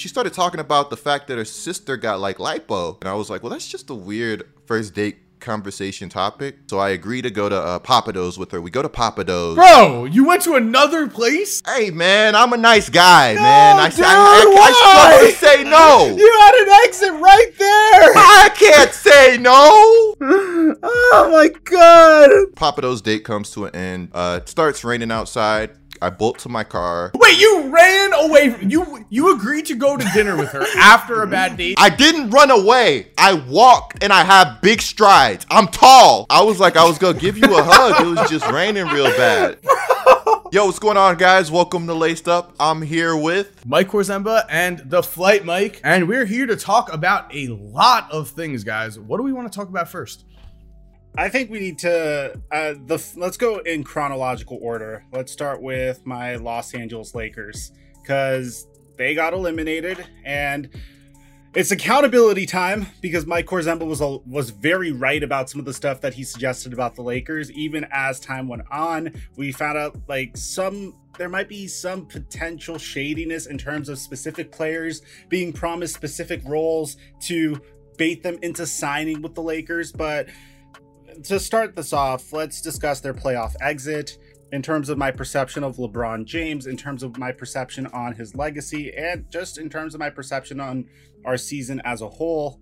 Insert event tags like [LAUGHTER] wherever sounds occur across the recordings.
she started talking about the fact that her sister got like lipo, and I was like, well, that's just a weird first date conversation topic. So I agreed to go to uh, Pappadeaux with her. We go to Pappadeaux. Bro, you went to another place? Hey man, I'm a nice guy, man. I, dude, I, I, I why? to say no. [LAUGHS] You had an exit right there. I can't say no. [LAUGHS] Oh my god. Pappadeaux's date comes to an end. Uh, it starts raining outside. I bolt to my car. Wait, you ran away from you you agreed to go to dinner with her after a bad date? I didn't run away. I walked and I have big strides. I'm tall. I was like, I was gonna give you a hug. It was just raining real bad. [LAUGHS] Yo, what's going on, guys? Welcome to Laced Up. I'm here with. Mike Korzemba and the Flight Mike, and we're here to talk about a lot of things, guys. What do we want to talk about first? I think we need to uh, the let's go in chronological order. Let's start with my Los Angeles Lakers because they got eliminated and it's accountability time because Mike Korzemba was a, was very right about some of the stuff that he suggested about the Lakers. Even as time went on, we found out like some there might be some potential shadiness in terms of specific players being promised specific roles to bait them into signing with the Lakers, but to start this off, let's discuss their playoff exit in terms of my perception of LeBron James, in terms of my perception on his legacy, and just in terms of my perception on our season as a whole.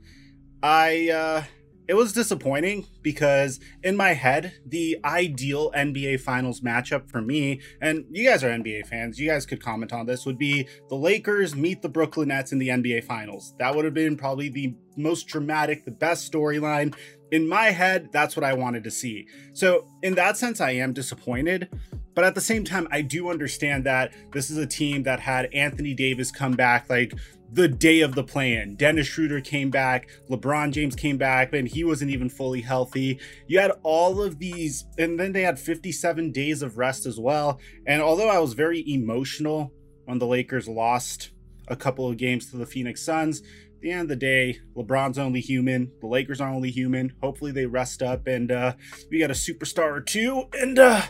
I uh it was disappointing because in my head, the ideal NBA finals matchup for me, and you guys are NBA fans, you guys could comment on this, would be the Lakers meet the Brooklyn Nets in the NBA finals. That would have been probably the most dramatic, the best storyline. In my head, that's what I wanted to see. So, in that sense, I am disappointed. But at the same time, I do understand that this is a team that had Anthony Davis come back like the day of the plan. Dennis Schroeder came back, LeBron James came back, and he wasn't even fully healthy. You had all of these, and then they had 57 days of rest as well. And although I was very emotional when the Lakers lost a couple of games to the Phoenix Suns, at the end of the day, LeBron's only human. The Lakers are only human. Hopefully they rest up and uh, we got a superstar or two, and uh,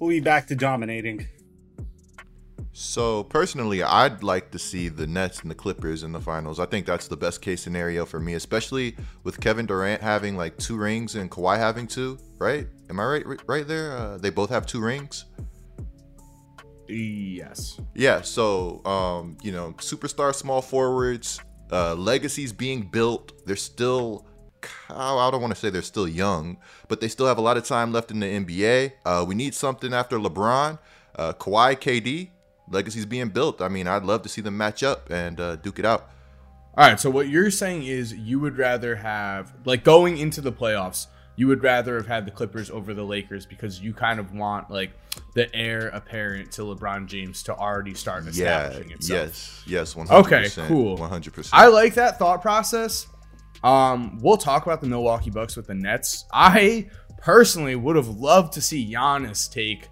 we'll be back to dominating. So personally, I'd like to see the Nets and the Clippers in the finals. I think that's the best case scenario for me, especially with Kevin Durant having like two rings and Kawhi having two. Right? Am I right? Right there? Uh, they both have two rings. Yes. Yeah. So, um, you know, superstar small forwards, uh, legacies being built. They're still. I don't want to say they're still young, but they still have a lot of time left in the NBA. Uh, we need something after LeBron, uh, Kawhi, KD. Legacies being built. I mean, I'd love to see them match up and uh, duke it out. All right, so what you're saying is you would rather have like going into the playoffs, you would rather have had the Clippers over the Lakers because you kind of want like the heir apparent to LeBron James to already start Yeah. establishing itself. Yes. Yes. One Okay, cool. One hundred percent. I like that thought process. Um, we'll talk about the Milwaukee Bucks with the Nets. I personally would have loved to see Giannis take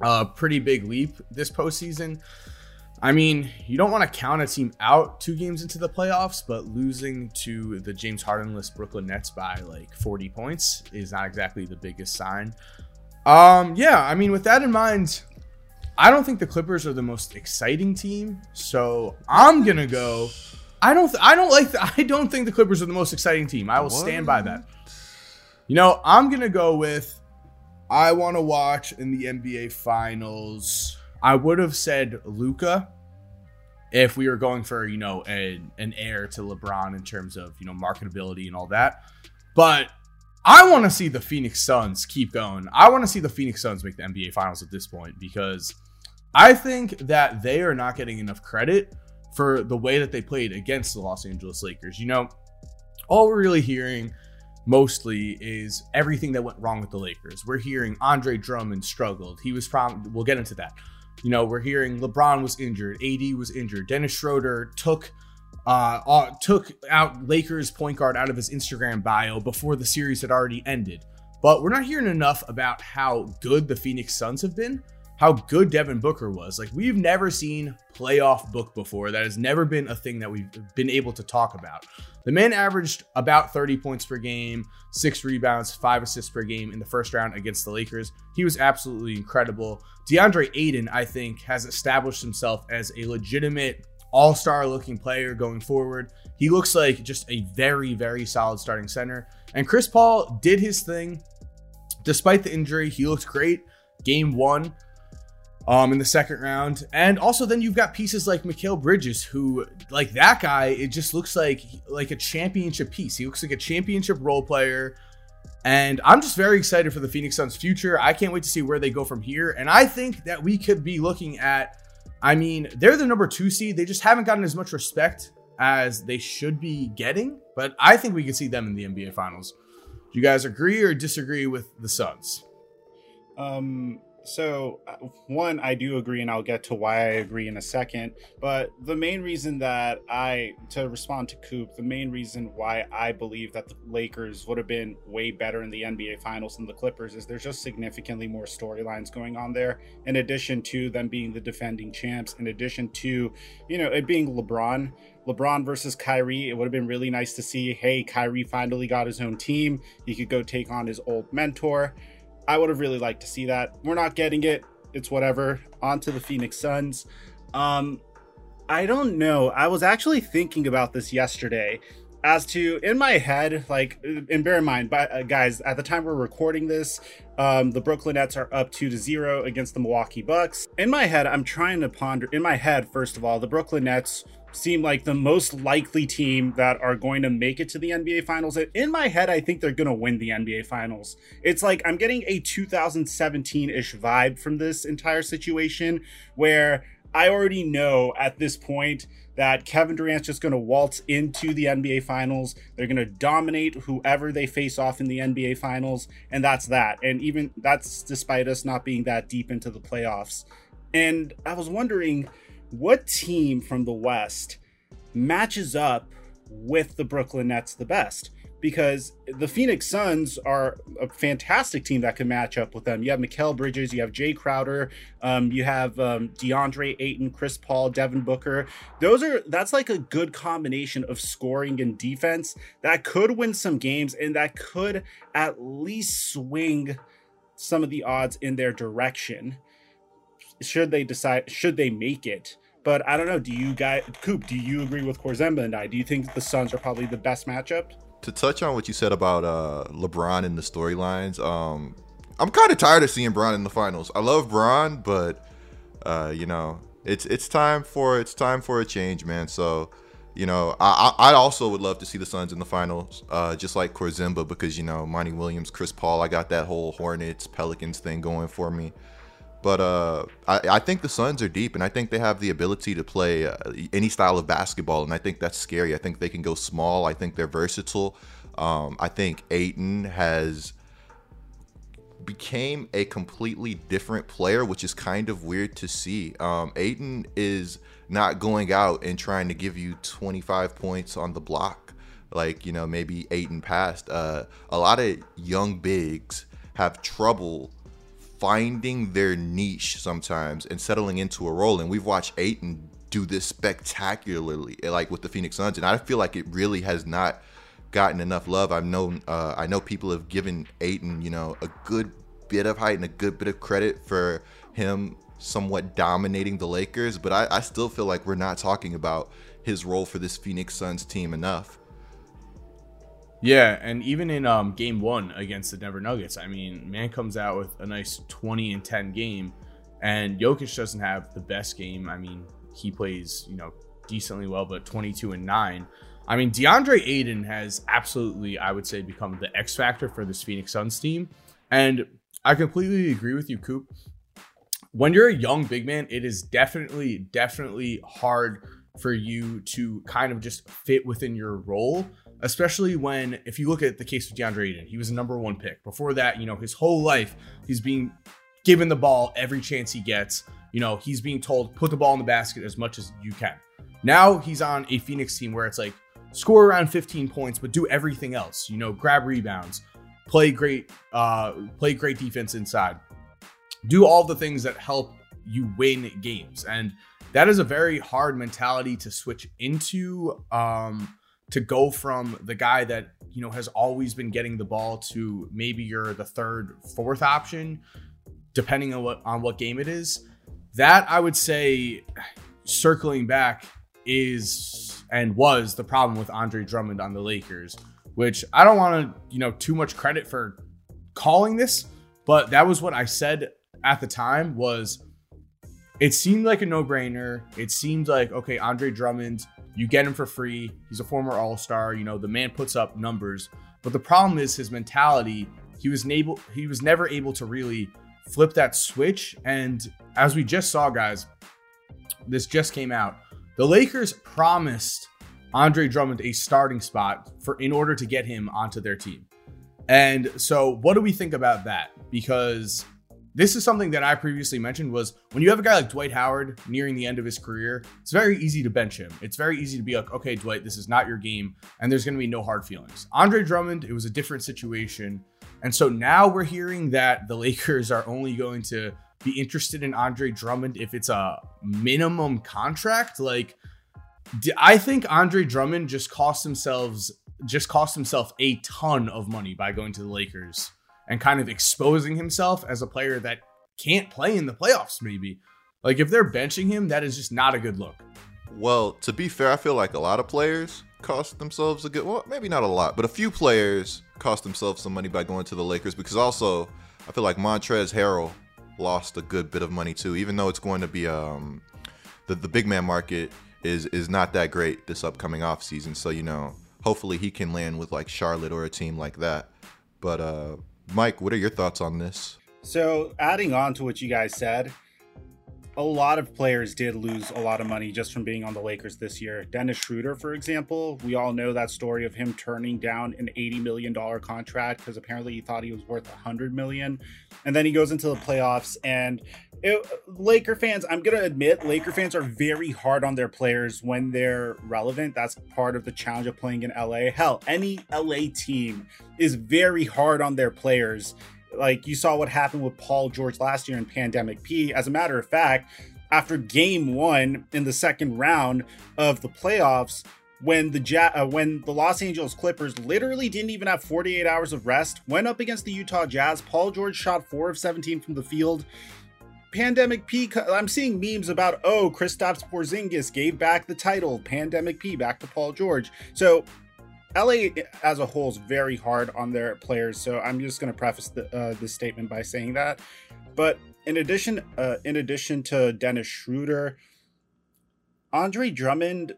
a pretty big leap this postseason. I mean, you don't want to count a team out two games into the playoffs, but losing to the James Hardenless Brooklyn Nets by like 40 points is not exactly the biggest sign. Um, yeah, I mean, with that in mind, I don't think the Clippers are the most exciting team, so I'm gonna go. I don't. Th- I don't like. [LAUGHS] I don't think the Clippers are the most exciting team. I will stand by that. You know, I'm gonna go with. I want to watch in the NBA Finals. I would have said Luka if we were going for you know an an heir to LeBron in terms of you know marketability and all that. But I want to see the Phoenix Suns keep going. I want to see the Phoenix Suns make the NBA Finals at this point because I think that they are not getting enough credit for the way that they played against the Los Angeles Lakers. You know, all we're really hearing mostly is everything that went wrong with the Lakers. We're hearing Andre Drummond struggled. He was prom we'll get into that. You know, we're hearing LeBron was injured, AD was injured, Dennis Schroeder took uh, uh took out Lakers point guard out of his Instagram bio before the series had already ended. But we're not hearing enough about how good the Phoenix Suns have been, how good Devin Booker was. Like we've never seen playoff book before. That has never been a thing that we've been able to talk about. The man averaged about 30 points per game, six rebounds, five assists per game in the first round against the Lakers. He was absolutely incredible. DeAndre Ayton, I think, has established himself as a legitimate all star looking player going forward. He looks like just a very, very solid starting center. And Chris Paul did his thing. Despite the injury, he looked great. Game one um, in the second round. And also then you've got pieces like Mikal Bridges, who like that guy, it just looks like like a championship piece. He looks like a championship role player. And I'm just very excited for the Phoenix Suns future. I can't wait to see where they go from here. And I think that we could be looking at, I mean, they're the number two seed. They just haven't gotten as much respect as they should be getting. But I think we could see them in the NBA Finals. Do you guys agree or disagree with the Suns? Um, so, uh, one, I do agree, and I'll get to why I agree in a second. But the main reason that I, to respond to Coop, the main reason why I believe that the Lakers would have been way better in the NBA Finals than the Clippers is there's just significantly more storylines going on there. In addition to them being the defending champs, in addition to, you know, it being LeBron. LeBron versus Kyrie, it would have been really nice to see. Hey, Kyrie finally got his own team. He could go take on his old mentor. I would have really liked to see that. We're not getting it. It's whatever. On to the Phoenix Suns. Um, I don't know. I was actually thinking about this yesterday as to in my head like and bear in mind but uh, guys at the time we're recording this um the brooklyn nets are up two to zero against the milwaukee bucks in my head i'm trying to ponder in my head first of all the brooklyn nets seem like the most likely team that are going to make it to the NBA Finals. In my head, I think they're going to win the NBA Finals. It's like I'm getting a 2017 ish vibe from this entire situation where I already know at this point that Kevin Durant's just going to waltz into the NBA Finals. They're going to dominate whoever they face off in the NBA Finals, and that's that. And even that's despite us not being that deep into the playoffs. And I was wondering what team from the West matches up with the Brooklyn Nets the best? Because the Phoenix Suns are a fantastic team that can match up with them. You have Mikal Bridges, you have Jae Crowder, um, you have um, DeAndre Ayton, Chris Paul, Devin Booker. Those are that's like a good combination of scoring and defense that could win some games and that could at least swing some of the odds in their direction should they decide should they make it but I don't know. Do you guys, Coop? Do you agree with Korzemba and I? Do you think the Suns are probably the best matchup? To touch on what you said about uh, LeBron and the storylines, um, I'm kind of tired of seeing Bron in the finals. I love Bron, but uh, you know, it's it's time for it's time for a change, man. So, you know, I I also would love to see the Suns in the finals, uh, just like Korzemba, because you know, Monty Williams, Chris Paul, I got that whole Hornets Pelicans thing going for me. But uh, I, I, think the Suns are deep, and I think they have the ability to play uh, any style of basketball, and I think that's scary. I think they can go small. I think they're versatile. Um, I think Ayton has became a completely different player, which is kind of weird to see. Um, Ayton is not going out and trying to give you 25 points on the block, like you know maybe Ayton passed. Uh, a lot of young bigs have trouble finding their niche sometimes and settling into a role. And we've watched Ayton do this spectacularly, like with the Phoenix Suns, and I feel like it really has not gotten enough love. I've known, uh, I know people have given Ayton, you know, a good bit of height and a good bit of credit for him somewhat dominating the Lakers, but I, I still feel like we're not talking about his role for this Phoenix Suns team enough. Yeah, and even in um, game one against the Denver Nuggets, I mean, man comes out with a nice 20 and 10 game, and Jokic doesn't have the best game. I mean, he plays, you know, decently well, but 22 and 9. I mean, DeAndre Ayton has absolutely, I would say, become the X factor for this Phoenix Suns team. And I completely agree with you, Coop. When you're a young big man, it is definitely, definitely hard for you to kind of just fit within your role especially when if you look at the case of DeAndre Ayton, he was a number one pick. Before that, you know, his whole life he's being given the ball every chance he gets. You know, he's being told put the ball in the basket as much as you can. Now he's on a Phoenix team where it's like score around 15 points, but do everything else. You know, grab rebounds, play great, uh, play great defense inside, do all the things that help you win games, and that is a very hard mentality to switch into. Um, to go from the guy that you know has always been getting the ball to maybe you're the third, fourth option, depending on what on what game it is. That I would say, circling back, is and was the problem with Andre Drummond on the Lakers, which I don't want to, you know, too much credit for calling this, but that was what I said at the time was it seemed like a no-brainer. It seemed like okay, Andre Drummond, you get him for free. He's a former All-Star, you know, the man puts up numbers. But the problem is his mentality. He was able he was never able to really flip that switch and as we just saw guys, this just came out. The Lakers promised Andre Drummond a starting spot for in order to get him onto their team. And so what do we think about that? Because this is something that I previously mentioned was when you have a guy like Dwight Howard nearing the end of his career, it's very easy to bench him. It's very easy to be like, okay, Dwight, this is not your game, and there's going to be no hard feelings. Andre Drummond, it was a different situation. And so now we're hearing that the Lakers are only going to be interested in Andre Drummond if it's a minimum contract. Like, I think Andre Drummond just cost themselves just cost himself a ton of money by going to the Lakers and kind of exposing himself as a player that can't play in the playoffs, maybe. Like if they're benching him, that is just not a good look. Well, to be fair, I feel like a lot of players cost themselves a good well, maybe not a lot, but a few players cost themselves some money by going to the Lakers because also I feel like Montrezl Harrell lost a good bit of money too, even though it's going to be um the, the big man market is is not that great this upcoming off season. So, you know, hopefully he can land with like Charlotte or a team like that. But uh Mike, what are your thoughts on this? So, adding on to what you guys said, a lot of players did lose a lot of money just from being on the Lakers this year. Dennis Schroeder, for example, we all know that story of him turning down an $80 million contract because apparently he thought he was worth 100 million. And then he goes into the playoffs and it, Laker fans, I'm going to admit, Laker fans are very hard on their players when they're relevant. That's part of the challenge of playing in LA. Hell, any LA team is very hard on their players like you saw what happened with Paul George last year in Pandemic P. As a matter of fact, after game one in the second round of the playoffs, when the ja- uh, when the Los Angeles Clippers literally didn't even have 48 hours of rest, went up against the Utah Jazz. Paul George shot four of 17 from the field. Pandemic P. I'm seeing memes about oh Kristaps Porzingis gave back the title. Pandemic P. Back to Paul George. So LA as a whole is very hard on their players, so I'm just going to preface the, uh, this statement by saying that. But in addition, uh, in addition to Dennis Schroeder, Andre Drummond,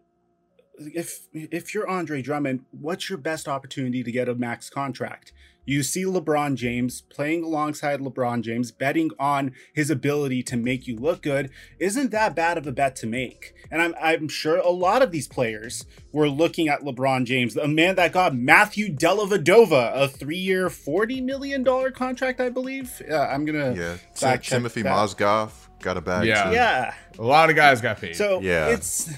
if if you're Andre Drummond, what's your best opportunity to get a max contract? You see LeBron James playing alongside LeBron James, betting on his ability to make you look good. Isn't that bad of a bet to make? And I'm, I'm sure a lot of these players were looking at LeBron James, a man that got Matthew Dellavedova a three-year, $40 million contract, I believe. Yeah, I'm going to Yeah, Timofey Mozgov got a bag yeah. Too. Yeah. A lot of guys got paid. So yeah. it's...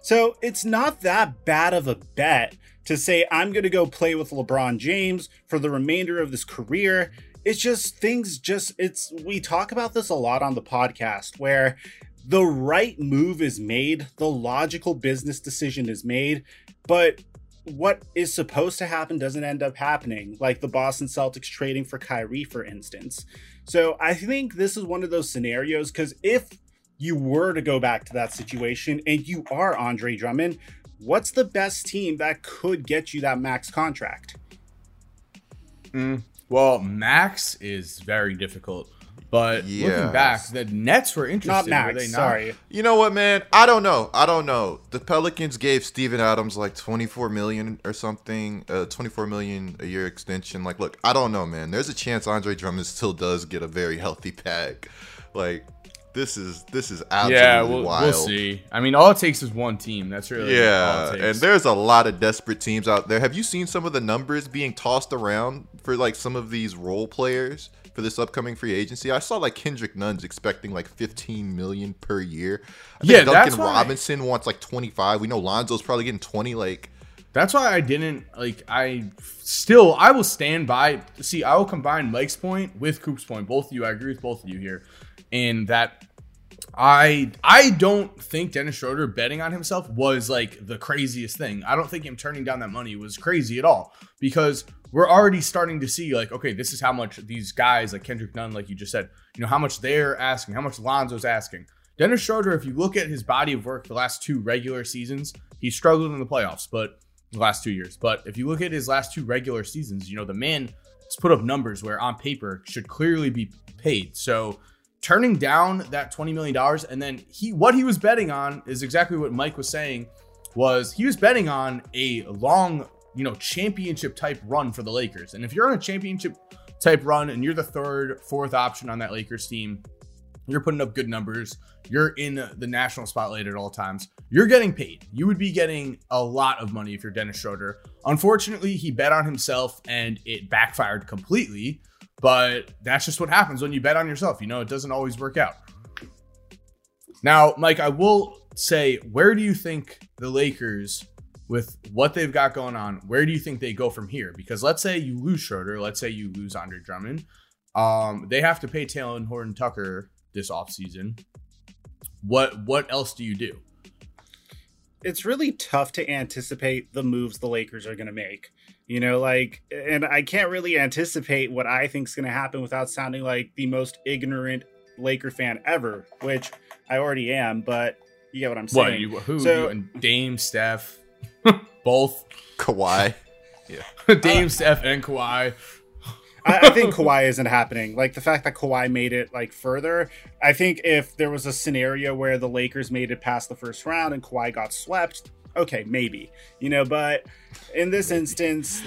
So it's not that bad of a bet to say I'm going to go play with LeBron James for the remainder of this career. It's just things just it's we talk about this a lot on the podcast where the right move is made, the logical business decision is made, but what is supposed to happen doesn't end up happening, like the Boston Celtics trading for Kyrie, for instance. So I think this is one of those scenarios because if you were to go back to that situation and you are Andre Drummond, what's the best team that could get you that max contract? Mm, well, max is very difficult. But yes. looking back, the Nets were interested. Not Max, were they not? sorry. You know what, man? I don't know. I don't know. The Pelicans gave Steven Adams like 24 million or something, uh, 24 million a year extension. Like, look, I don't know, man. There's a chance Andre Drummond still does get a very healthy [LAUGHS] pack. Like, this is this is absolutely yeah, we'll, wild. We'll see. I mean, all it takes is one team. That's really yeah. And there's a lot of desperate teams out there. Have you seen some of the numbers being tossed around for like some of these role players for this upcoming free agency? I saw like Kendrick Nunn's expecting like 15 million per year. I yeah, Duncan Robinson why. wants like 25. We know Lonzo's probably getting 20. Like. That's why I didn't like. I still I will stand by. See, I will combine Mike's point with Coop's point. Both of you, I agree with both of you here in that I I don't think Dennis Schroeder betting on himself was like the craziest thing. I don't think him turning down that money was crazy at all because we're already starting to see like okay, this is how much these guys like Kendrick Nunn, like you just said, you know how much they're asking, how much Lonzo's asking. Dennis Schroeder, if you look at his body of work the last two regular seasons, he struggled in the playoffs, but the last two years. But if you look at his last two regular seasons, you know, the man has put up numbers where on paper should clearly be paid. So turning down that $20 million and then he what he was betting on is exactly what Mike was saying was he was betting on a long, you know, championship type run for the Lakers. And if you're on a championship type run and you're the third, fourth option on that Lakers team, you're putting up good numbers, you're in the national spotlight at all times, you're getting paid. You would be getting a lot of money if you're Dennis Schroeder. Unfortunately, he bet on himself and it backfired completely. But that's just what happens when you bet on yourself. You know, it doesn't always work out. Now, Mike, I will say, where do you think the Lakers, with what they've got going on, where do you think they go from here? Because let's say you lose Schroeder, let's say you lose Andre Drummond. Um, they have to pay Talen Horton Tucker this offseason. What what else do you do? It's really tough to anticipate the moves the Lakers are going to make. You know, like, and I can't really anticipate what I think is going to happen without sounding like the most ignorant Laker fan ever, which I already am, but you get what I'm saying. What, you, who, so, you and Dame, Steph, [LAUGHS] both? Kawhi. [LAUGHS] Yeah. Dame, uh, Steph, and Kawhi. I, I, think Kawhi isn't happening. Like the fact that Kawhi made it like further. I think if there was a scenario where the Lakers made it past the first round and Kawhi got swept, okay, maybe. You know, but in this instance,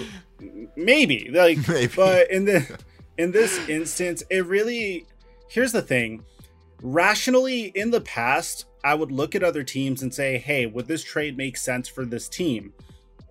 maybe. Like [LAUGHS] maybe. but in the in this instance, it really here's the thing. Rationally, in the past, I would look at other teams and say, hey, would this trade make sense for this team,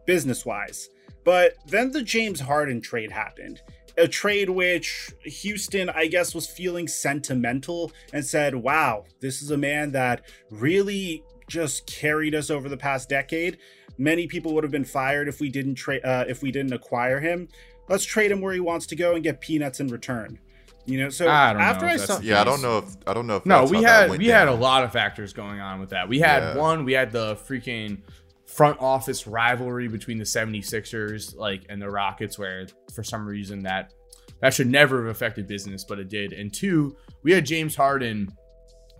business wise? But then the James Harden trade happened. A trade which Houston, I guess, was feeling sentimental and said, wow, this is a man that really just carried us over the past decade. Many people would have been fired if we didn't trade uh, if we didn't acquire him. Let's trade him where he wants to go and get peanuts in return. You know, so after I saw, yeah, I don't know if I don't know if no, we had we down. had a lot of factors going on with that. We had yeah. one, we had the freaking front office rivalry between the 76ers like and the Rockets where for some reason that that should never have affected business but it did. And two, we had James Harden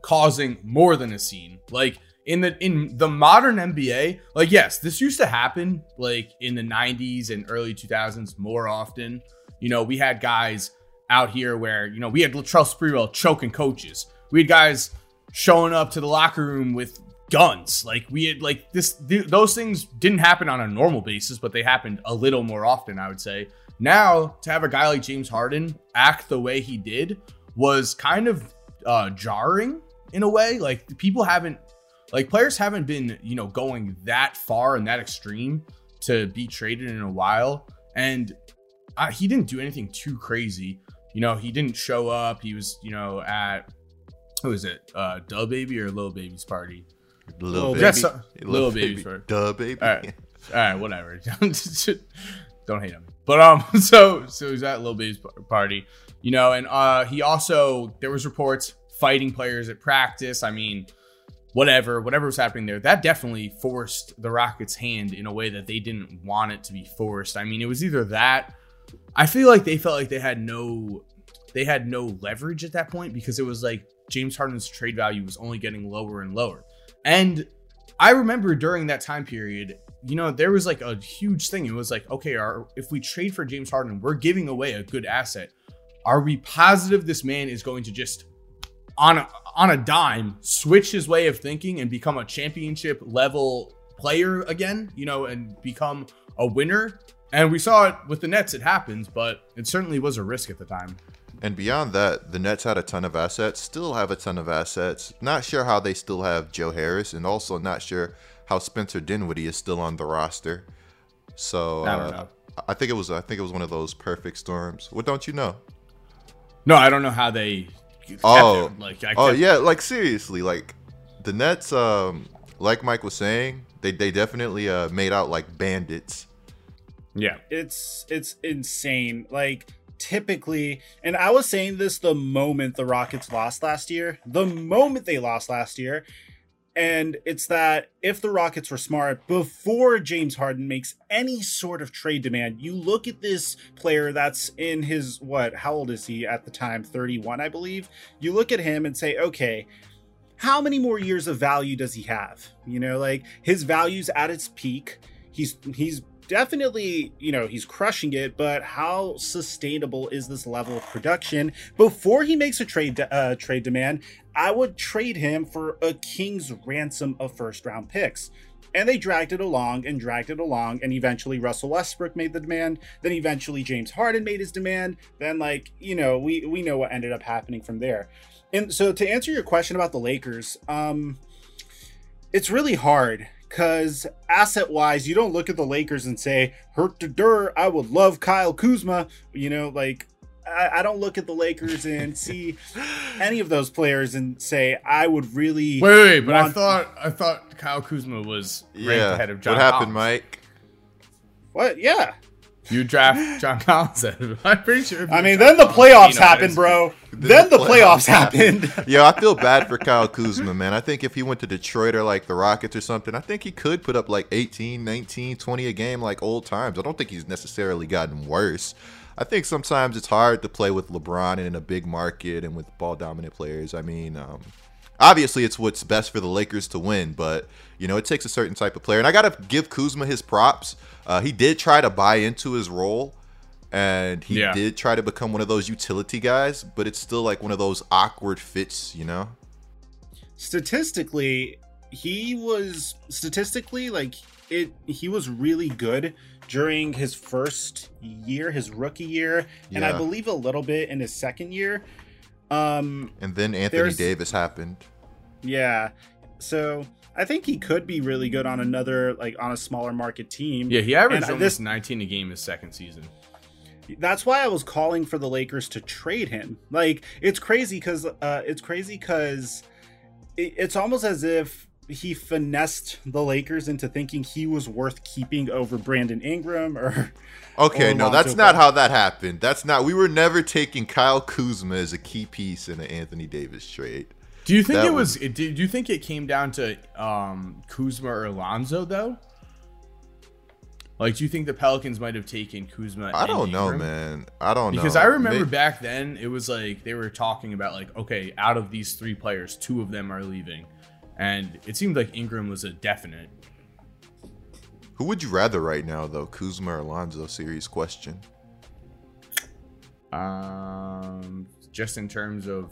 causing more than a scene. Like in the in the modern NBA, like yes, this used to happen like in the 90s and early 2000s more often. You know, we had guys out here where, you know, we had Latrell Sprewell choking coaches. We had guys showing up to the locker room with guns. Like we had like this th- those things didn't happen on a normal basis, but they happened a little more often, I would say. Now, to have a guy like James Harden act the way he did was kind of uh jarring in a way. Like people haven't like players haven't been, you know, going that far and that extreme to be traded in a while. And uh, he didn't do anything too crazy. You know, he didn't show up. He was, you know, at who is it? Uh DaBaby or Lil Baby's party? Little baby. Little Baby's party. DaBaby. All right. All right, whatever. [LAUGHS] Don't hate him. But um [LAUGHS] so so he's at Lil Baby's party. You know, and uh he also there was reports fighting players at practice. I mean, whatever, whatever was happening there, that definitely forced the Rockets' hand in a way that they didn't want it to be forced. I mean, it was either that. I feel like they felt like they had no they had no leverage at that point because it was like James Harden's trade value was only getting lower and lower. And I remember during that time period, you know, there was like a huge thing. It was like, okay, our, if we trade for James Harden, we're giving away a good asset. Are we positive this man is going to just on a, on a dime switch his way of thinking and become a championship level player again, you know, and become a winner. And we saw it with the Nets, it happens, but it certainly was a risk at the time. And beyond that, the Nets had a ton of assets, still have a ton of assets. Not sure how they still have Joe Harris, and also not sure how Spencer Dinwiddie is still on the roster. So I, uh, I think it was I think it was one of those perfect storms. What don't you know? No, I don't know how they oh, like I oh yeah, like seriously, like the Nets. Um, like Mike was saying, they they definitely uh made out like bandits. Yeah, it's it's insane. Like typically, and I was saying this the moment the Rockets lost last year. The moment they lost last year, and it's that if the Rockets were smart before James Harden makes any sort of trade demand, you look at this player that's in his what? How old is he at the time? 31, I believe. You look at him and say, okay, how many more years of value does he have? You know, like his value's at its peak. He's he's definitely, you know, he's crushing it, but how sustainable is this level of production before he makes a trade uh, trade demand? I would trade him for a king's ransom of first round picks. And they dragged it along and dragged it along, and eventually Russell Westbrook made the demand. Then eventually James Harden made his demand. Then, like you know, we we know what ended up happening from there. And so, to answer your question about the Lakers, um, it's really hard because asset wise, you don't look at the Lakers and say, "Hurt to dirt, I would love Kyle Kuzma." You know, like I, I don't look at the Lakers and [LAUGHS] see any of those players and say I would really. Wait, wait, but I thought I thought Kyle Kuzma was ranked Yeah. ahead of John. what happened, Collins. Mike? What? Yeah. You draft John Collins. [LAUGHS] I'm pretty sure. I mean, then the playoffs you happened, it's- bro. Then Then the the playoffs playoffs happened. [LAUGHS] Yo, I feel bad for Kyle Kuzma, man. I think if he went to Detroit or like the Rockets or something, I think he could put up like 18, 19, 20 a game like old times. I don't think he's necessarily gotten worse. I think sometimes it's hard to play with LeBron and in a big market and with ball dominant players. I mean, um, obviously it's what's best for the Lakers to win, but you know, it takes a certain type of player. And I got to give Kuzma his props. Uh, he did try to buy into his role and he Yeah. did try to become one of those utility guys, but it's still like one of those awkward fits, you know? statistically he was statistically like it he was really good during his first year his rookie year and i believe a little bit in his second year um And then Anthony Davis happened. yeah so i think he could be really good on another like on a smaller market team Yeah, he averaged And, uh, almost this- 19 a game his second season. that's why I was calling for the Lakers to trade him. Like it's crazy because uh, it's crazy because it, it's almost as if he finessed the Lakers into thinking he was worth keeping over Brandon Ingram or Okay, Or no, that's not how that happened. That's not. We were never taking Kyle Kuzma as a key piece in an Anthony Davis trade. Do you think That it was? Do you think it came down to um, Kuzma or Alonzo though? Like, do you think the Pelicans might have taken Kuzma? I don't know, man. I don't know Because I remember back then, it was like they were talking about like, okay, out of these three players, two of them are leaving, and it seemed like Ingram was a definite. Who would you rather right now, though, Kuzma or Alonzo? Serious question. Um, just in terms of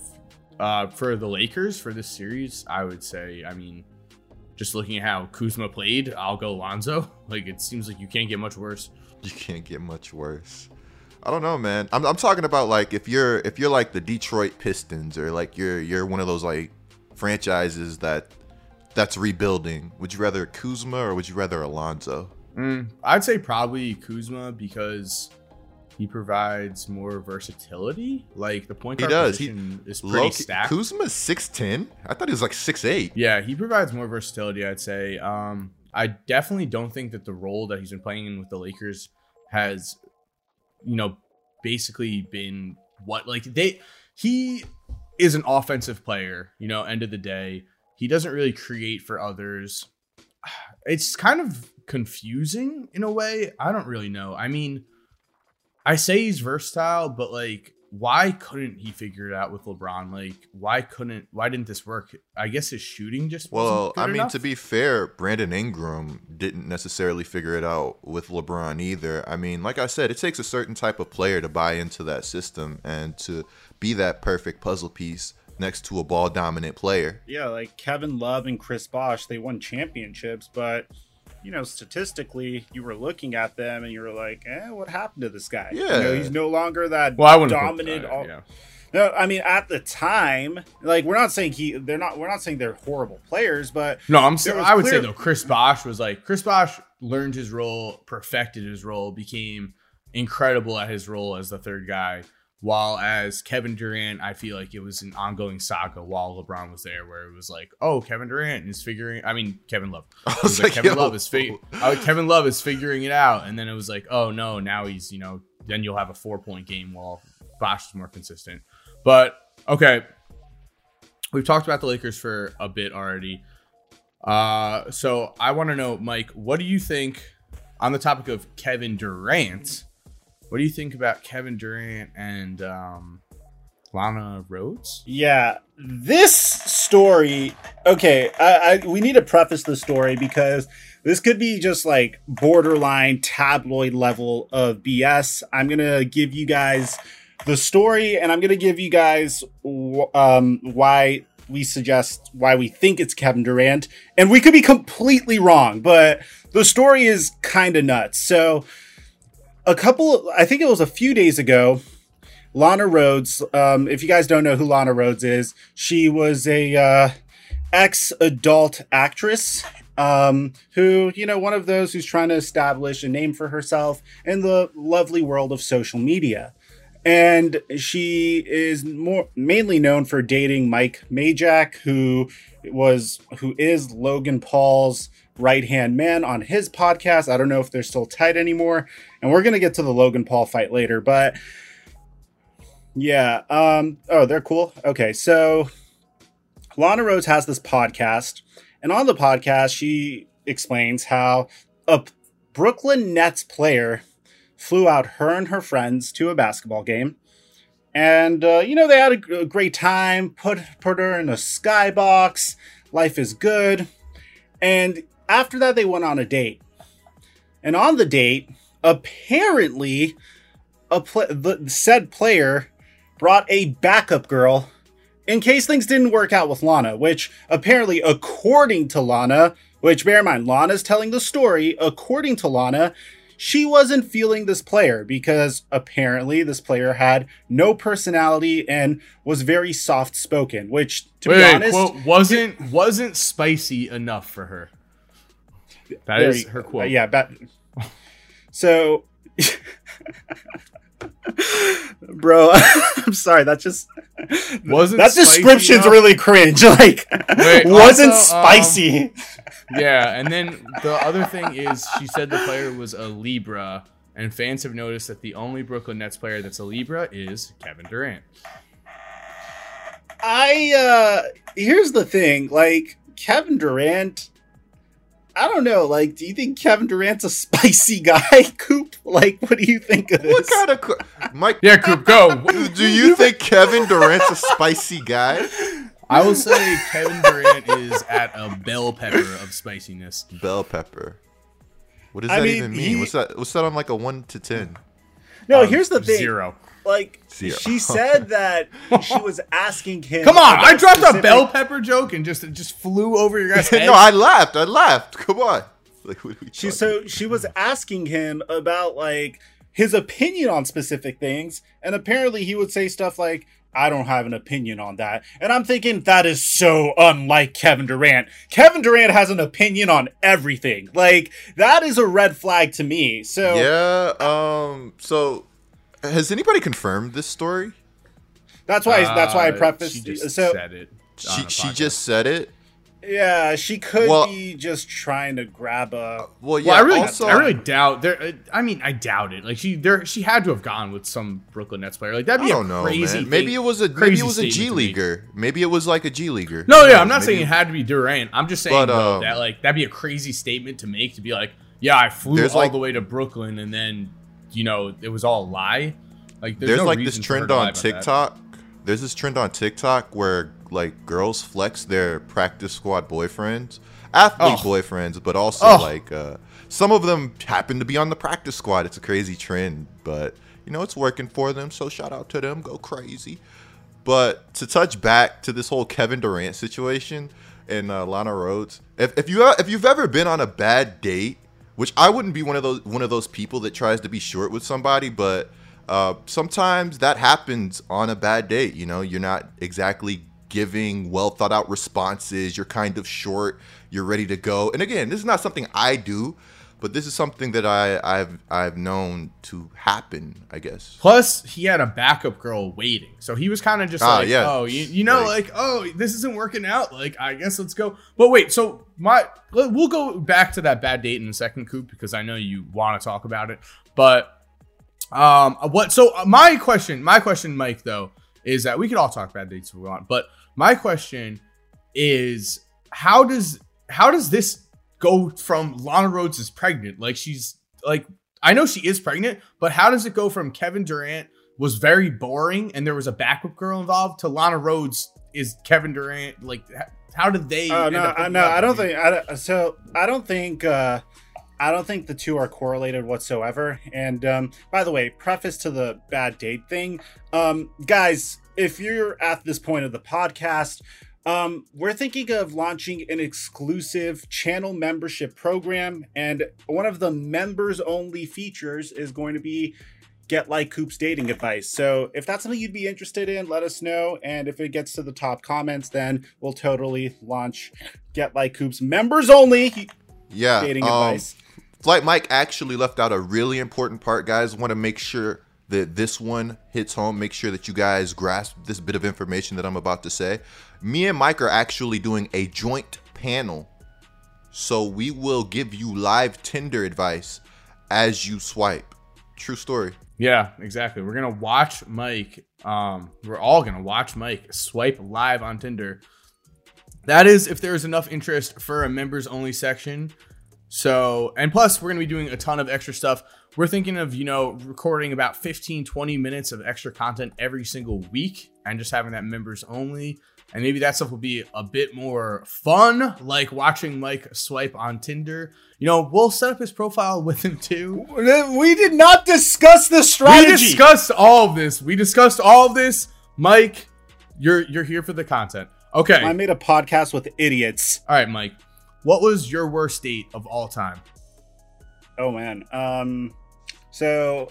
uh for the Lakers for this series, I would say, I mean, just looking at how Kuzma played, I'll go Lonzo. [LAUGHS] Like it seems like you can't get much worse. You can't get much worse. I don't know, man. I'm, I'm talking about like if you're if you're like the Detroit Pistons or like you're you're one of those like franchises that that's rebuilding. Would you rather Kuzma or would you rather Alonzo? Mm, I'd say probably Kuzma because he provides more versatility. Like the point He guard does. He- position is pretty Loki, stacked. Kuzma's six ten. I thought he was like six eight. Yeah, he provides more versatility, I'd say. Um, I definitely don't think that the role that he's been playing in with the Lakers has, you know, basically been what like they he is an offensive player, you know, end of the day. He doesn't really create for others. [SIGHS] It's kind of confusing in a way. I don't really know. I mean, I say he's versatile, but like why couldn't he figure it out with LeBron? Like, why couldn't? Why didn't this work? I guess his shooting just Well, wasn't good I mean, enough. to be fair, Brandon Ingram didn't necessarily figure it out with LeBron either. I mean, like I said, it takes a certain type of player to buy into that system and to be that perfect puzzle piece next to a ball dominant player. yeah, like Kevin Love and Chris Bosh, they won championships, but you know, statistically, you were looking at them and you were like, "Eh, what happened to this guy? You know, Yeah. he's no longer that well, I dominant." that, all- yeah. No, I mean at the time, like we're not saying he, they're not, we're not saying they're horrible players, but No, I'm saying I would say though Chris Bosh was like Chris Bosh learned his role, perfected his role, became incredible at his role as the third guy. While as Kevin Durant, I feel like it was an ongoing saga while LeBron was there, where it was like, oh, Kevin Durant is figuring. I mean, Kevin Love. [LAUGHS] I was was like, like, Kevin yo. Love is fig- uh, Kevin Love is figuring it out, and then it was like, oh no, now he's you know, then you'll have a four point game while Bosh is more consistent. But okay, we've talked about the Lakers for a bit already. Uh, so I want to know, Mike, what do you think on the topic of Kevin Durant? What do you think about Kevin Durant and um, Lana Rhoades? Yeah, this story. Okay, I, I we need to preface the story because this could be just like borderline tabloid level of BS. I'm gonna give you guys the story, and I'm gonna give you guys um, why we suggest why we think it's Kevin Durant, and we could be completely wrong, but the story is kind of nuts. So, a couple, I think it was a few days ago, Lana Rhoades. Um, if you guys don't know who Lana Rhoades is, she was a uh, ex-adult actress um, who, you know, one of those who's trying to establish a name for herself in the lovely world of social media. And she is more mainly known for dating Mike Majlak, who was who is Logan Paul's right hand man on his podcast. I don't know if they're still tight anymore. And we're gonna get to the Logan Paul fight later, but yeah. Um, oh, they're cool. Okay, so Lana Rhoades has this podcast and on the podcast, she explains how a Brooklyn Nets player flew out her and her friends to a basketball game. And, uh, you know, they had a, a great time, put, put her in a skybox. Life is good. And after that, they went on a date. And on the date, apparently, a pl- the said player brought a backup girl in case things didn't work out with Lana, which apparently, according to Lana, which bear in mind, Lana's telling the story, according to Lana, she wasn't feeling this player because apparently this player had no personality and was very soft spoken, which to wait, be honest quote, wasn't wasn't spicy enough for her. That is her quote. Uh, yeah, but so [LAUGHS] Bro, [LAUGHS] I'm sorry. That just wasn't that description's enough? really cringe. [LAUGHS] Like, Wait, wasn't also, um, spicy. Um, yeah, and then the other thing is, she said the player was a Libra, and fans have noticed that the only Brooklyn Nets player that's a Libra is Kevin Durant. I uh here's the thing, like Kevin Durant I don't know. Like, do you think Kevin Durant's a [LAUGHS] spicy guy, [LAUGHS] Coop? Like, what do you think of this? What kind of Mike? Yeah, Coop, go. [LAUGHS] do you think Kevin Durant's a spicy guy? I will say Kevin Durant is at a bell pepper of spiciness. Bell pepper. What does I that mean, even mean? He... What's that? What's that on like a one to ten? No, um, here's the thing. Zero like Zero. she said [LAUGHS] that she was asking him. Come on, I dropped specific... a bell pepper joke and just just flew over your guys' [LAUGHS] head. no, I laughed. I laughed. Come on. [LAUGHS] Like, she so she was asking him about like his opinion on specific things, and apparently he would say stuff like, I don't have an opinion on that. And I'm thinking that is so unlike Kevin Durant. Kevin Durant has an opinion on everything. Like that is a red flag to me. So Yeah, um so has anybody confirmed this story? That's why. Uh, that's why I uh, prefaced. She just so said it. She she just said it. Yeah, she could well, be just trying to grab a. Well, yeah. Well, I really, also, I really doubt there. I mean, I doubt it. Like she, there, she had to have gone with some Brooklyn Nets player. Like that'd be I don't a know, crazy. Man. Maybe it was a maybe it was a G leaguer. Maybe it was like a G leaguer. No, yeah, I'm not maybe. saying it had to be Durant. I'm just saying but, um, that like that'd be a crazy statement to make to be like, yeah, I flew all like, the way to Brooklyn and then you know it was all a lie. Like there's, there's no like this trend on TikTok. There's this trend on TikTok where like girls flex their practice squad boyfriends, athlete oh. boyfriends, but also oh. like uh, some of them happen to be on the practice squad. It's a crazy trend, but you know it's working for them. So shout out to them. Go crazy. But to touch back to this whole Kevin Durant situation and uh, Lana Rhoades, if, if you if you've ever been on a bad date, which I wouldn't be one of those one of those people that tries to be short with somebody, but uh, sometimes that happens on a bad date. You know, you're not exactly giving well thought out responses. You're kind of short. You're ready to go. And again, this is not something I do, but this is something that I, I've I've known to happen. I guess. Plus, he had a backup girl waiting, so he was kind of just ah, like, yeah. "Oh, you, you know, right. like, oh, this isn't working out. Like, I guess let's go." But wait, so my we'll go back to that bad date in a second, Coop, because I know you want to talk about it, but um, what? So uh, my question, my question, Mike, though, is that we could all talk bad dates if we want, but my question is, how does how does this go from Lana Rhoades is pregnant? Like she's like, I know she is pregnant, but how does it go from Kevin Durant was very boring and there was a backup girl involved to Lana Rhoades is Kevin Durant like? How did they? Oh end no, I, no. I don't think. I don't, so I don't think. uh I don't think the two are correlated whatsoever. And um, by the way, preface to the bad date thing, um, guys, if you're at this point of the podcast, um, we're thinking of launching an exclusive channel membership program, and one of the members-only features is going to be get like Coop's dating advice. So if that's something you'd be interested in, let us know. And if it gets to the top comments, then we'll totally launch get like Coop's members only Yeah. dating um, advice. Flight Mike actually left out a really important part, guys. Want to make sure that this one hits home. Make sure that you guys grasp this bit of information that I'm about to say. Me and Mike are actually doing a joint panel. So we will give you live Tinder advice as you swipe. True story. Yeah, exactly. We're gonna watch Mike. Um, we're all gonna watch Mike swipe live on Tinder. That is if there's enough interest for a members only section. So, and plus, we're gonna be doing a ton of extra stuff. We're thinking of, you know, recording about 15, 20 minutes of extra content every single week and just having that members only. And maybe that stuff will be a bit more fun, like watching Mike swipe on Tinder. You know, we'll set up his profile with him too. We did not discuss the We discussed all of this. We discussed all of this. Mike, you're you're here for the content. Okay. I made a podcast with idiots. all right, Mike. What was your worst date of all time? Oh man. Um so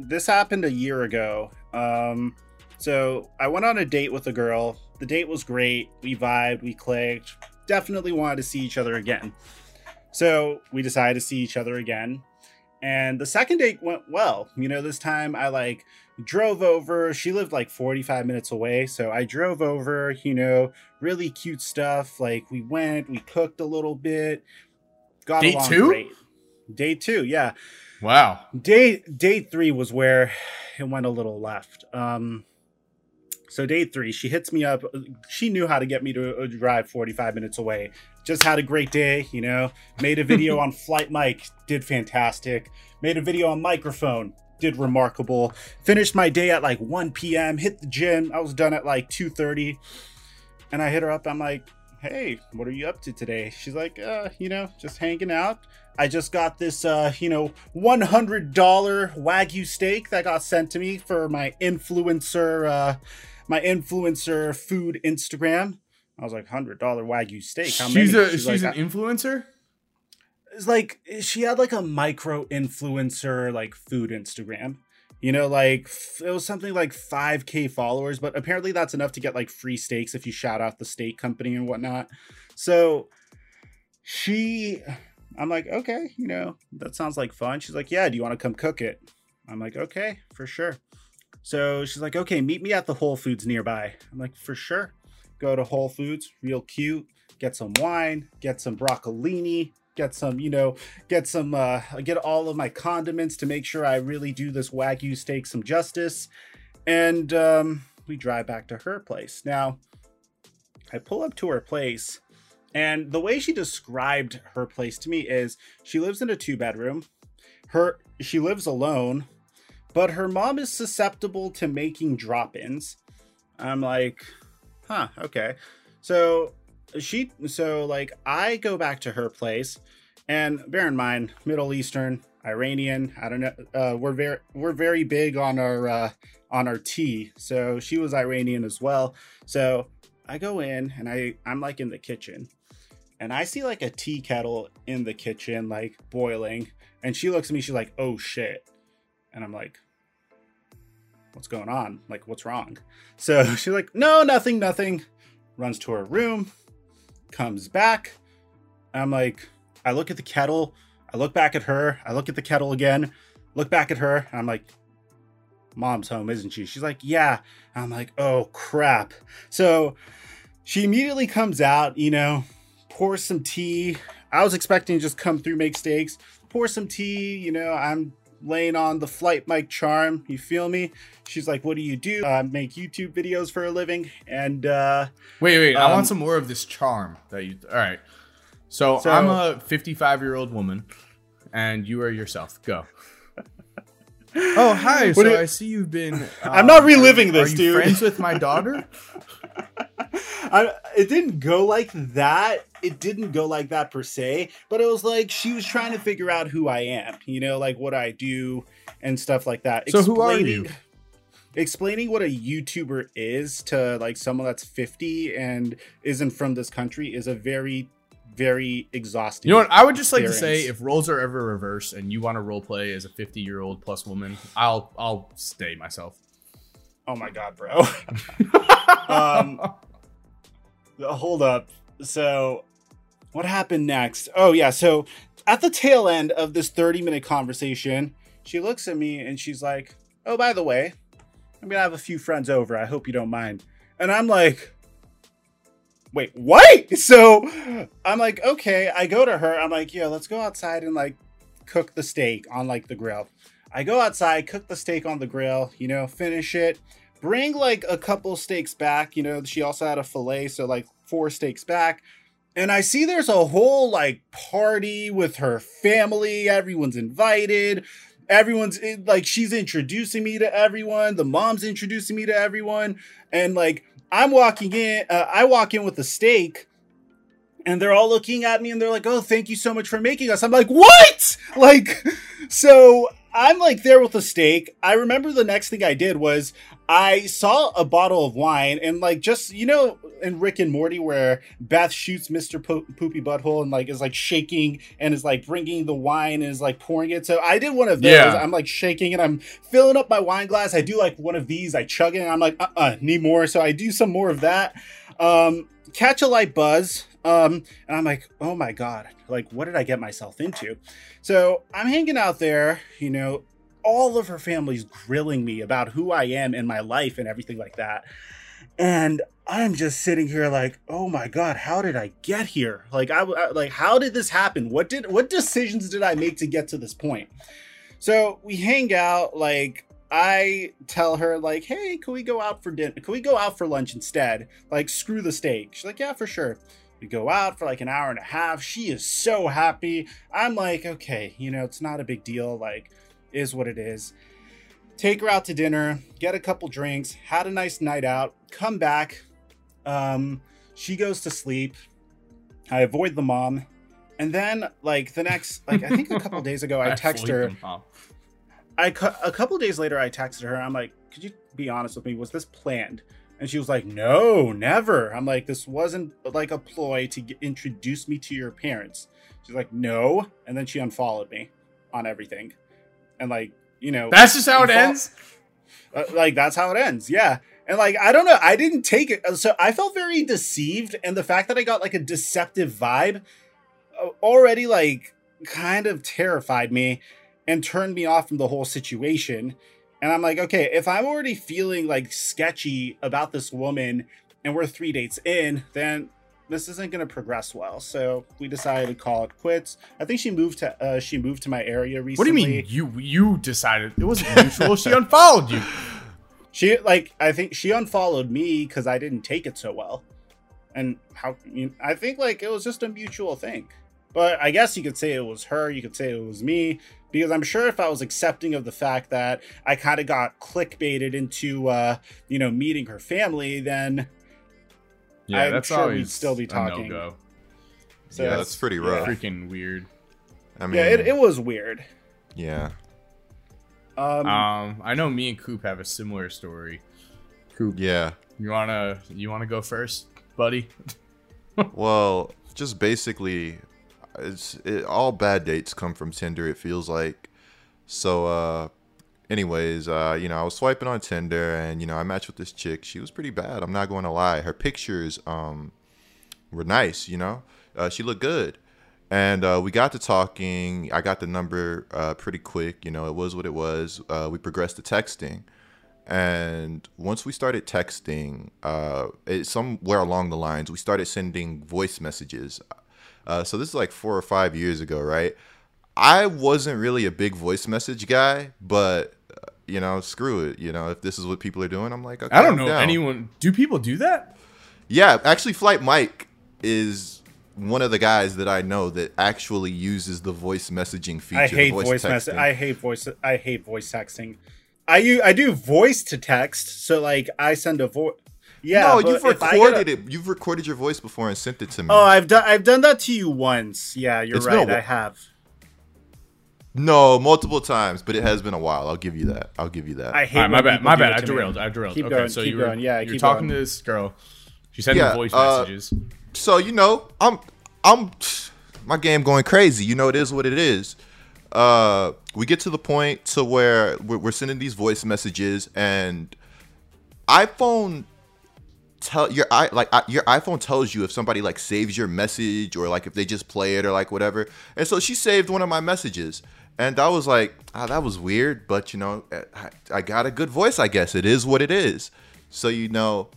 this happened a year ago. Um so I went on a date with a girl. The date was great. We vibed, we clicked. Definitely wanted to see each other again. So we decided to see each other again. And the second date went well. You know, this time I like drove over. She lived like 45 minutes away. So I drove over, you know, really cute stuff. Like we went, we cooked a little bit. Got Date along two? great. Day two, yeah. Wow. Day day three was where it went a little left. Um, so day three, she hits me up. She knew how to get me to uh, drive 45 minutes away. Just had a great day, you know. Made a [LAUGHS] video on Flight Mic, did fantastic. Made a video on microphone, did remarkable. Finished my day at like 1 p.m. Hit the gym. I was done at like 2:30, and I hit her up. I'm like, "Hey, what are you up to today?" She's like, "Uh, you know, just hanging out." I just got this, uh, you know, $100 Wagyu steak that got sent to me for my influencer, uh, my influencer food Instagram. I was like, $100 Wagyu steak. How she's many? a she's, like, an influencer. it's like she had like a micro influencer like food Instagram. You know, like it was something like 5k followers, but apparently that's enough to get like free steaks if you shout out the steak company and whatnot. So she, I'm like, okay, you know, that sounds like fun. She's like, yeah, do you want to come cook it? I'm like, okay, for sure. So she's like, okay, meet me at the Whole Foods nearby. I'm like, for sure. Go to Whole Foods, real cute. Get some wine, get some broccolini, get some, you know, get some, uh, get all of my condiments to make sure I really do this Wagyu steak some justice. And um, we drive back to her place. Now, I pull up to her place, and the way she described her place to me is she lives in a two bedroom. Her she lives alone, but her mom is susceptible to making drop-ins. I'm like, huh, okay. So she so like I go back to her place and bear in mind Middle Eastern, Iranian, I don't know uh, we're very we're very big on our uh, on our tea. So she was Iranian as well. So I go in and I I'm like in the kitchen and I see like a tea kettle in the kitchen like boiling and she looks at me she's like, "Oh shit." And I'm like, "What's going on? Like what's wrong?" So [LAUGHS] she's like, "No, nothing, nothing." Runs to her room, comes back. I'm like, I look at the kettle, I look back at her, I look at the kettle again, look back at her, and I'm like, Mom's home, isn't she? She's like, Yeah. I'm like, Oh crap. So she immediately comes out, you know, pours some tea. I was expecting to just come through, make steaks, pour some tea, you know, I'm laying on the flight mic charm. You feel me? She's like, What do you do? I make YouTube videos for a living. And uh Wait, wait. I Um, want some more of this charm that you. All right. So, So- I'm a 55 year old woman, and you are yourself. Go. [LAUGHS] Oh hi! What So you- I see you've been. I'm not um, reliving this, are you dude. Friends with my daughter. [LAUGHS] I, it didn't go like that. It didn't go like that per se, but it was like she was trying to figure out who I am, you know, like what I do and stuff like that. So who are you? Explaining what a YouTuber is to like someone that's 50 and isn't from this country is a very, very exhausting. You know what? I would just like to say, if roles are ever reversed and you want to role play as a 50 year old plus woman, I'll I'll stay myself. Oh my god, bro. [LAUGHS] um, hold up. So, what happened next? Oh yeah. So at the tail end of this 30 minute conversation, she looks at me and she's like, "Oh, by the way, I'm gonna have a few friends over. I hope you don't mind." And I'm like, "Wait, what?" [LAUGHS] So I'm like, "Okay." I go to her. I'm like, "Yeah, let's go outside and like cook the steak on like the grill." I go outside, cook the steak on the grill, you know, finish it, bring like a couple steaks back. You know, she also had a filet, so like four steaks back. And I see there's a whole like party with her family. Everyone's invited. Everyone's eh, like, she's introducing me to everyone. The mom's introducing me to everyone. And like, I'm walking in, uh, I walk in with a steak and they're all looking at me and they're like, "Oh, thank you so much for making us." I'm like, "What?" [LAUGHS] Like, so I'm like there with the steak. I remember the next thing I did was I saw a bottle of wine and like just you know in Rick and Morty where Beth shoots Mr. Po- Poopy Butthole and like is like shaking and is like bringing the wine and is like pouring it. So I did one of those. Yeah. I'm like shaking and I'm filling up my wine glass. I do like one of these. I chug it and I'm like, uh, uh need more. So I do some more of that. Um, catch a light buzz. Um, and I'm like, oh my god, like what did I get myself into? So I'm hanging out there, you know, all of her family's grilling me about who I am in my life and everything like that. And I'm just sitting here like, oh my god, how did I get here? Like I, I like how did this happen? What did what decisions did I make to get to this point? So we hang out like I tell her like, "Hey, can we go out for dinner? Can we go out for lunch instead? Like, screw the steak." She's like, "Yeah, for sure." We go out for like an hour and a half. She is so happy. I'm like, "Okay, you know, it's not a big deal. Like, is what it is." Take her out to dinner, get a couple drinks, had a nice night out, come back. Um, she goes to sleep. I avoid the mom. And then, like the next, like I think a couple days ago, I [LAUGHS] text her. them. I cu- a couple days later I texted her. I'm like, "Could you be honest with me? Was this planned?" And she was like, "No, never." I'm like, "This wasn't like a ploy to get, introduce me to your parents." She's like, "No," and then she unfollowed me on everything, and like, you know, That's just how it ends. uh, like that's how it ends. Yeah. And like I don't know, I didn't take it. So I felt very deceived, and the fact that I got like a deceptive vibe uh, already like kind of terrified me and turned me off from the whole situation. And I'm like, okay, if I'm already feeling like sketchy about this woman, and we're three dates in, then this isn't going to progress well. So we decided to call it quits. I think she moved to uh, she moved to my area recently. What do you mean you you decided it wasn't mutual? she unfollowed you. [LAUGHS] She like I think she unfollowed me because I didn't take it so well, and how you know, I think like it was just a mutual thing. But I guess you could say it was her. You could say it was me because I'm sure if I was accepting of the fact that I kind of got clickbaited into uh, you know meeting her family, then Yeah, I'm that's sure we'd still be talking. no-go. so yeah, that's- that's pretty yeah. rough. Freaking weird. I mean, yeah, it, it was weird. yeah. Um, Um, I know me and Coop have a similar story. Coop, Yeah. you wanna you wanna go first, buddy? [LAUGHS] Well, just basically, it's it, all bad dates come from Tinder. It feels like. So, uh, anyways, uh, you know, I was swiping on Tinder, and you know, I matched with this chick. She was pretty bad. I'm not going to lie. Her pictures, um, were nice. You know, uh, she looked good, and uh, we got to talking. I got the number uh, pretty quick. You know, it was what it was. Uh, we progressed to texting. And once we started texting, uh, it, somewhere along the lines, we started sending voice messages. Uh, so this is like four or five years ago, right? I wasn't really a big voice message guy, but uh, you know, screw it. You know, if this is what people are doing, I'm like, okay, I don't know down. anyone. Do people do that? Yeah, actually, Flight Mike is one of the guys that I know that actually uses the voice messaging feature. I hate voice, message. texting. I hate voice. I hate voice texting. I I do voice to text. So like I send a voice. Yeah. no, you've if I get recorded a- it. You've recorded your voice before and sent it to me. Oh, I've done I've done that to you once. Yeah, you're It's been a right. wh- I have. no, multiple times, but it has been a while. I'll give you that. I'll give you that. I hate. All right, my bad. My bad. I to me. derailed. I derailed. Keep okay, going, so keep you were going. Yeah, you're keep talking going. to this girl. She's sending Yeah, voice uh, messages. so you know, I'm I'm my game going crazy. You know, it is what it is. Uh, we get to the point to where we're, we're sending these voice messages, and iPhone tell your i like I, your iPhone tells you if somebody like saves your message or like if they just play it or like whatever. And so she saved one of my messages, and I was like, ah, that was weird, but you know, I, I got a good voice. I guess it is what it is. So you know,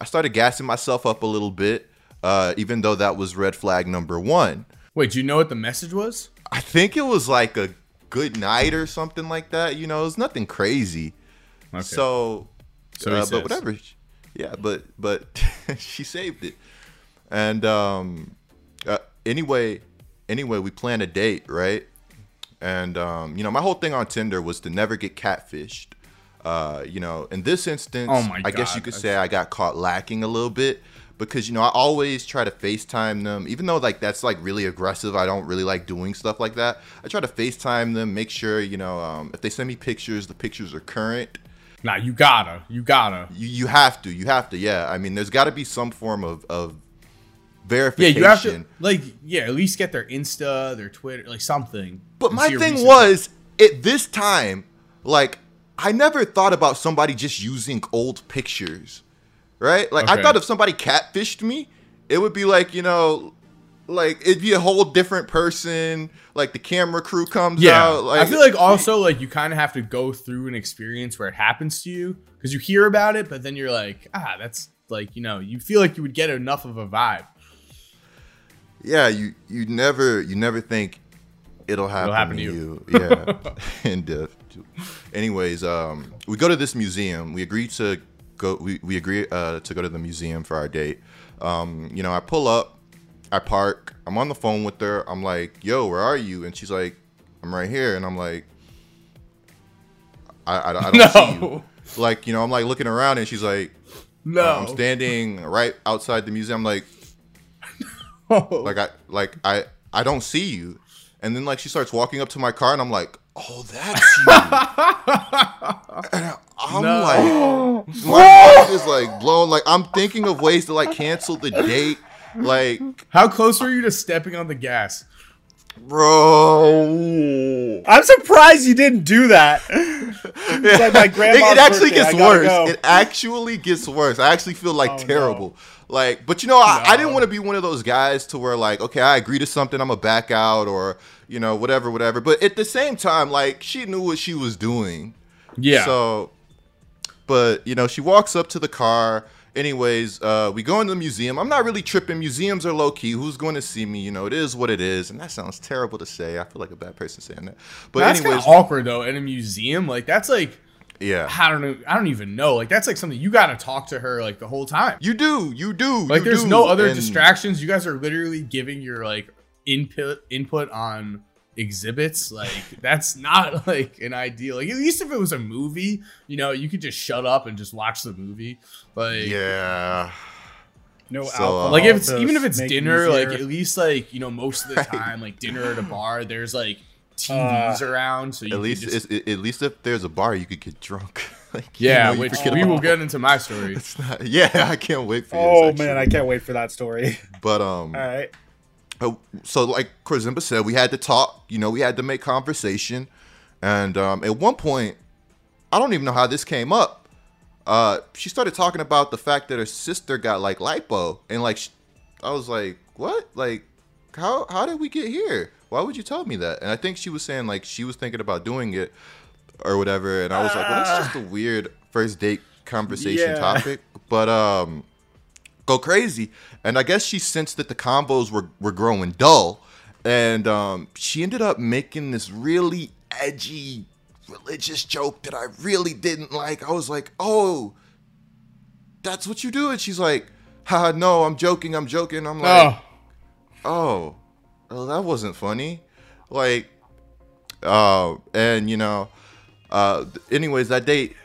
I started gassing myself up a little bit, uh, even though that was red flag number one. Wait, do you know what the message was? I think it was like a good night or something like that. You know, it was nothing crazy. Okay. So, So uh, but whatever. Yeah, but but [LAUGHS] she saved it. And um, uh, anyway, anyway, we plan a date, right? And um, you know, my whole thing on Tinder was to never get catfished. Uh, you know, in this instance, Oh I guess you could that's- say I got caught lacking a little bit because you know I always try to FaceTime them, even though like that's like really aggressive. I don't really like doing stuff like that. I try to FaceTime them, make sure you know um, if they send me pictures, the pictures are current. Nah, you gotta. You gotta. You, you have to, you have to, yeah. I mean, there's got to be some form of of verification. Yeah, you have to like yeah, at least get their Insta, their Twitter, like something. But my thing was at this time, like I never thought about somebody just using old pictures, right? Like I thought if somebody catfished me, it would be like you know, like it'd be a whole different person. Like the camera crew comes Yeah, out. Like I feel like also like you kind of have to go through an experience where it happens to you because you hear about it, but then you're like, ah, that's like you know, you feel like you would get enough of a vibe. yeah, you you never you never think it'll happen, happen to to you. Yeah. [LAUGHS] [LAUGHS] and uh, anyways, um, we go to this museum. We agree to go. We we agree uh, to go to the museum for our date. Um, you know, I pull up, I park. I'm on the phone with her. I'm like, "Yo, where are you?" And she's like, "I'm right here." And I'm like, "I I, I don't [LAUGHS] see you." Like, you know, I'm like looking around, and she's like, um, no. I'm standing right outside the museum. I'm like, [LAUGHS] no. like I like I I don't see you. And then like she starts walking up to my car and I'm like, oh that's you. [LAUGHS] and I'm No. like [GASPS] my mind is like blown. Like I'm thinking of ways to like cancel the date. Like, [LAUGHS] How close were you to stepping on the gas? bro. I'm surprised you didn't do that. [LAUGHS] It's like my it, grandma's it actually birthday, gets worse. go. It actually gets worse. I actually feel like Oh, no. terrible. Like, but you know, I, I didn't want to be one of those guys to where like, okay, I agree to something, I'm gonna back out, or you know, whatever, whatever. But at the same time, like, she knew what she was doing. Yeah. So, but you know, she walks up to the car. Anyways, uh, we go into the museum. I'm not really tripping. Museums are low key. Who's going to see me? You know, it is what it is. And that sounds terrible to say. I feel like a bad person saying that. But that's anyways, awkward though in a museum. Like that's like yeah. I don't know. I don't even know. Like that's like something you got to talk to her like the whole time. You do, you do. Like you there's do. no other And- distractions. You guys are literally giving your like input input on exhibits. Like that's not [LAUGHS] like an ideal. Like at least if it was a movie, you know, you could just shut up and just watch the movie. Like Yeah. No So, uh, alcohol. like if it's even if it's make it dinner, like at least like you know most of the [LAUGHS] Right. time, like dinner at a bar, there's like TVs around, so you At least, just, it's, at least if there's a bar, you could get drunk. [LAUGHS] like, you yeah, know, you which forget we about- will get into my story. It's not, yeah, I can't wait for oh this. man, I can't wait for that story. But um, All right. Uh, so like Krizimba said, we had to talk. You know, we had to make conversation, and um, at one point, I don't even know how this came up. Uh, she started talking about the fact that her sister got like lipo, and like, sh- I was like, what? Like, how how did we get here? Why would you tell me that? And I think she was saying like she was thinking about doing it or whatever, and I was like, well, that's just a weird first date conversation Yeah. topic. But um, go crazy. And I guess she sensed that the combos were, were growing dull. And um, she ended up making this really edgy religious joke that I really didn't like. I was like, oh, that's what you do? And she's like, haha, no, I'm joking, I'm joking. I'm like, Oh, oh, well, that wasn't funny. Like, uh, and you know, uh, anyways, that date,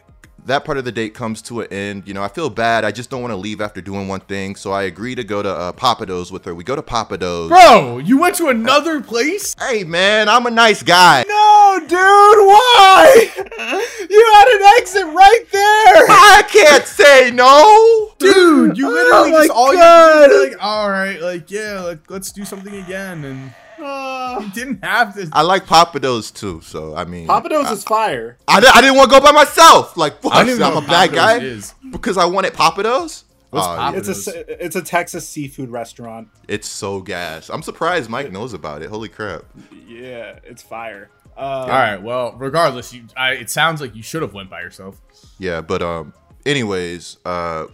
that part of the date comes to an end. You know, I feel bad. I just don't want to leave after doing one thing, so I agree to go to uh, Pappadeaux's with her. We go to Pappadeaux's. Bro, you went to another place? Hey man, I'm a nice guy. No, dude, why? [LAUGHS] You had an exit right there. I can't say no. Dude, you literally Oh just all God. you did like, all right, like yeah, like, let's do something again, and you didn't have to. I like Pappadeaux's too, so I mean, Pappadeaux's I, is fire. I, di- I didn't want to go by myself. Like, what? I didn't I'm a what bad guy is. because I wanted Pappadeaux's. What's Oh, Pappadeaux's? It's a it's a Texas seafood restaurant. It's so gas. I'm surprised Mike knows about it. Holy crap. Yeah, it's fire. Uh, All right, well, regardless, you, I, it sounds like you should have went by yourself. Yeah, but um, anyways, uh,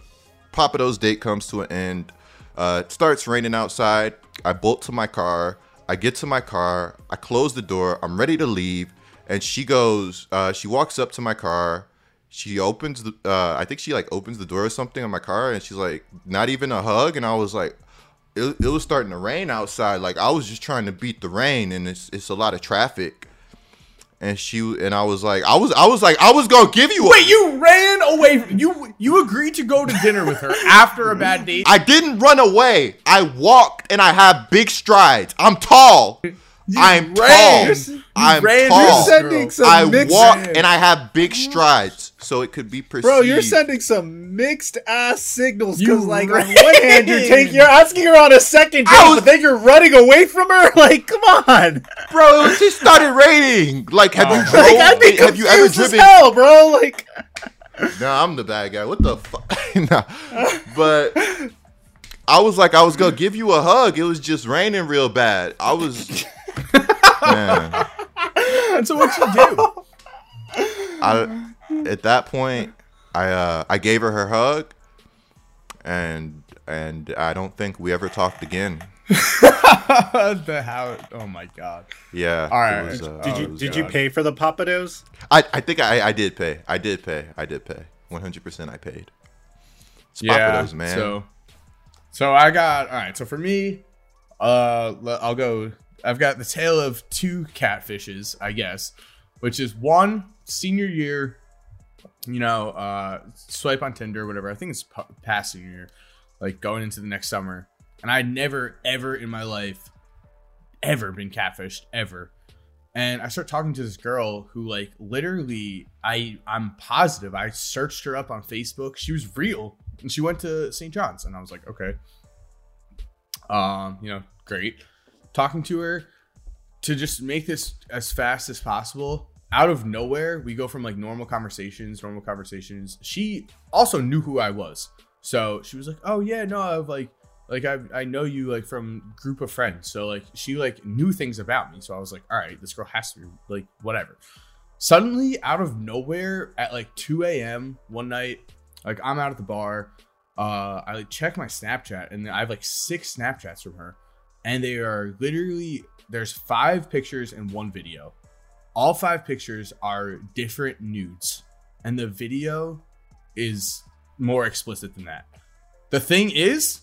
Pappadeaux's date comes to an end. Uh, it starts raining outside. I bolt to my car. I get to my car. I close the door. I'm ready to leave, and she goes. Uh, she walks up to my car. She opens the. Uh, I think she like opens the door or something on my car, and she's like, not even a hug. And I was like, it, it was starting to rain outside. Like I was just trying to beat the rain, and it's it's a lot of traffic. And she and I was like, I was I was like, I was gonna give you. A, Wait, you ran away. You you agreed to go to dinner with her after a bad date. I didn't run away. I walked and I have big strides. I'm tall. I'm ran. tall. You I'm ran tall. You're sending some I walk and I have big strides, so it could be perceived. bro. You're sending some mixed ass signals because, You like, ran. on one hand you're taking, you're asking her on a second date, was- but then you're running away from her. [LAUGHS] Like, come on. bro. It just started raining. Like, have you Oh. [LAUGHS] drove? Like, have you ever confused as driven? hell, bro. Like, [LAUGHS] Nah, I'm the bad guy. What the fuck? nah. But I was like, I was gonna give you a hug. It was just raining real bad. I was. Man. And so what you do? I at that point I uh I gave her her hug and and I don't think we ever talked again. [LAUGHS] the how? Oh my god. Yeah. All right. was, uh, did Oh, you did you pay for the Pappadeaux's? I I think I I did pay. I did pay. I did pay. 100% I paid. It's Pappadeaux's, man. So, so I got all right. So for me, uh, I'll go. I've got the tale of two catfishes, I guess, which is one senior year. You know, uh, swipe on Tinder, whatever. I think it's p- past year, like going into the next summer, and I'd never, ever in my life, ever been catfished, ever. And I start talking to this girl who, like, literally, I I'm positive I searched her up on Facebook. She was real, and she went to St. John's, and I was like, okay, um, you know, great. Talking to her to just make this as fast as possible. Out of nowhere, we go from like normal conversations, normal conversations. She also knew who I was, so she was like, "Oh yeah, no, I've like." like I, I know you like from group of friends so like she like knew things about me so i was like all right this girl has to be like whatever suddenly out of nowhere at like 2 a.m one night like i'm out at the bar uh i like check my snapchat and i have like six snapchats from her and they are literally there's five pictures and one video all five pictures are different nudes and the video is more explicit than that the thing is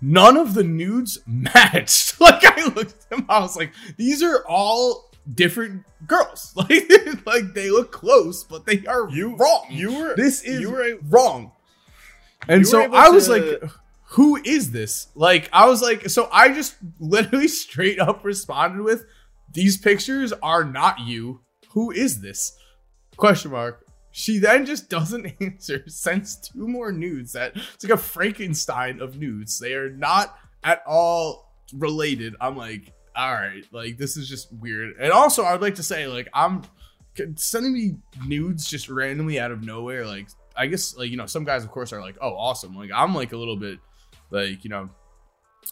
none of the nudes [LAUGHS] matched. [LAUGHS] Like I looked at them, I was like, these are all different girls. [LAUGHS] Like, like they look close, but they are You- wrong. you were- this is you were a- wrong. And so I was to- like, who is this? Like I was like, so I just literally straight up responded with, these pictures are not you. Who is this? Question mark. She then just doesn't [LAUGHS] answer, sends two more nudes that it's like a Frankenstein of nudes. They are not at all related. I'm like, all right, like this is just weird. And also, I'd like to say, like, I'm sending me nudes just randomly out of nowhere. Like, I guess, like, you know, some guys, of course, are like, oh, awesome. Like, I'm like a little bit, like, you know,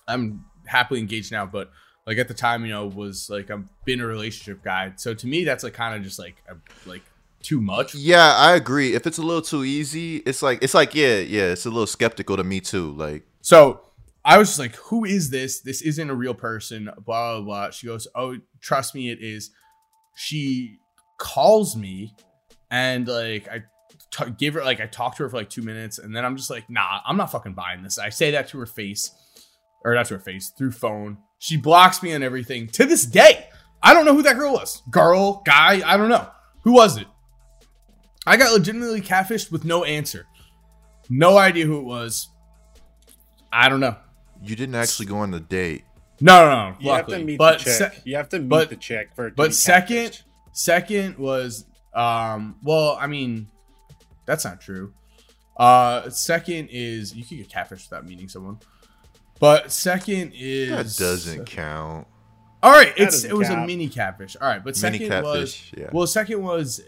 I'm happily engaged now, but like at the time, you know, was like I've been a relationship guy. So to me, that's like kind of just like a, like too much. Yeah, I agree. If it's a little too easy, it's like it's like yeah, yeah, it's a little skeptical to me too. Like So I was just like, who is this? This isn't a real person, blah, blah, blah. She goes, oh, trust me, it is. She calls me and like, I t- give her, like, I talk to her for like two minutes and then I'm just like, nah, I'm not fucking buying this. I say that to her face, or not to her face, through phone. She blocks me and everything to this day. I don't know who that girl was. Girl, guy, I don't know. Who was it? I got legitimately catfished with no answer. No idea who it was. I don't know. You didn't actually go on the date. No, no, no. You have to luckily. meet but the chick. se- you have to meet but- the chick for. but second, catfished. second was um. Well, I mean, that's not true. Uh, second is you can get catfished without meeting someone. But second is That doesn't count. All right, That it's it was a mini catfish. All right, but Mini second catfish, was yeah. well, second was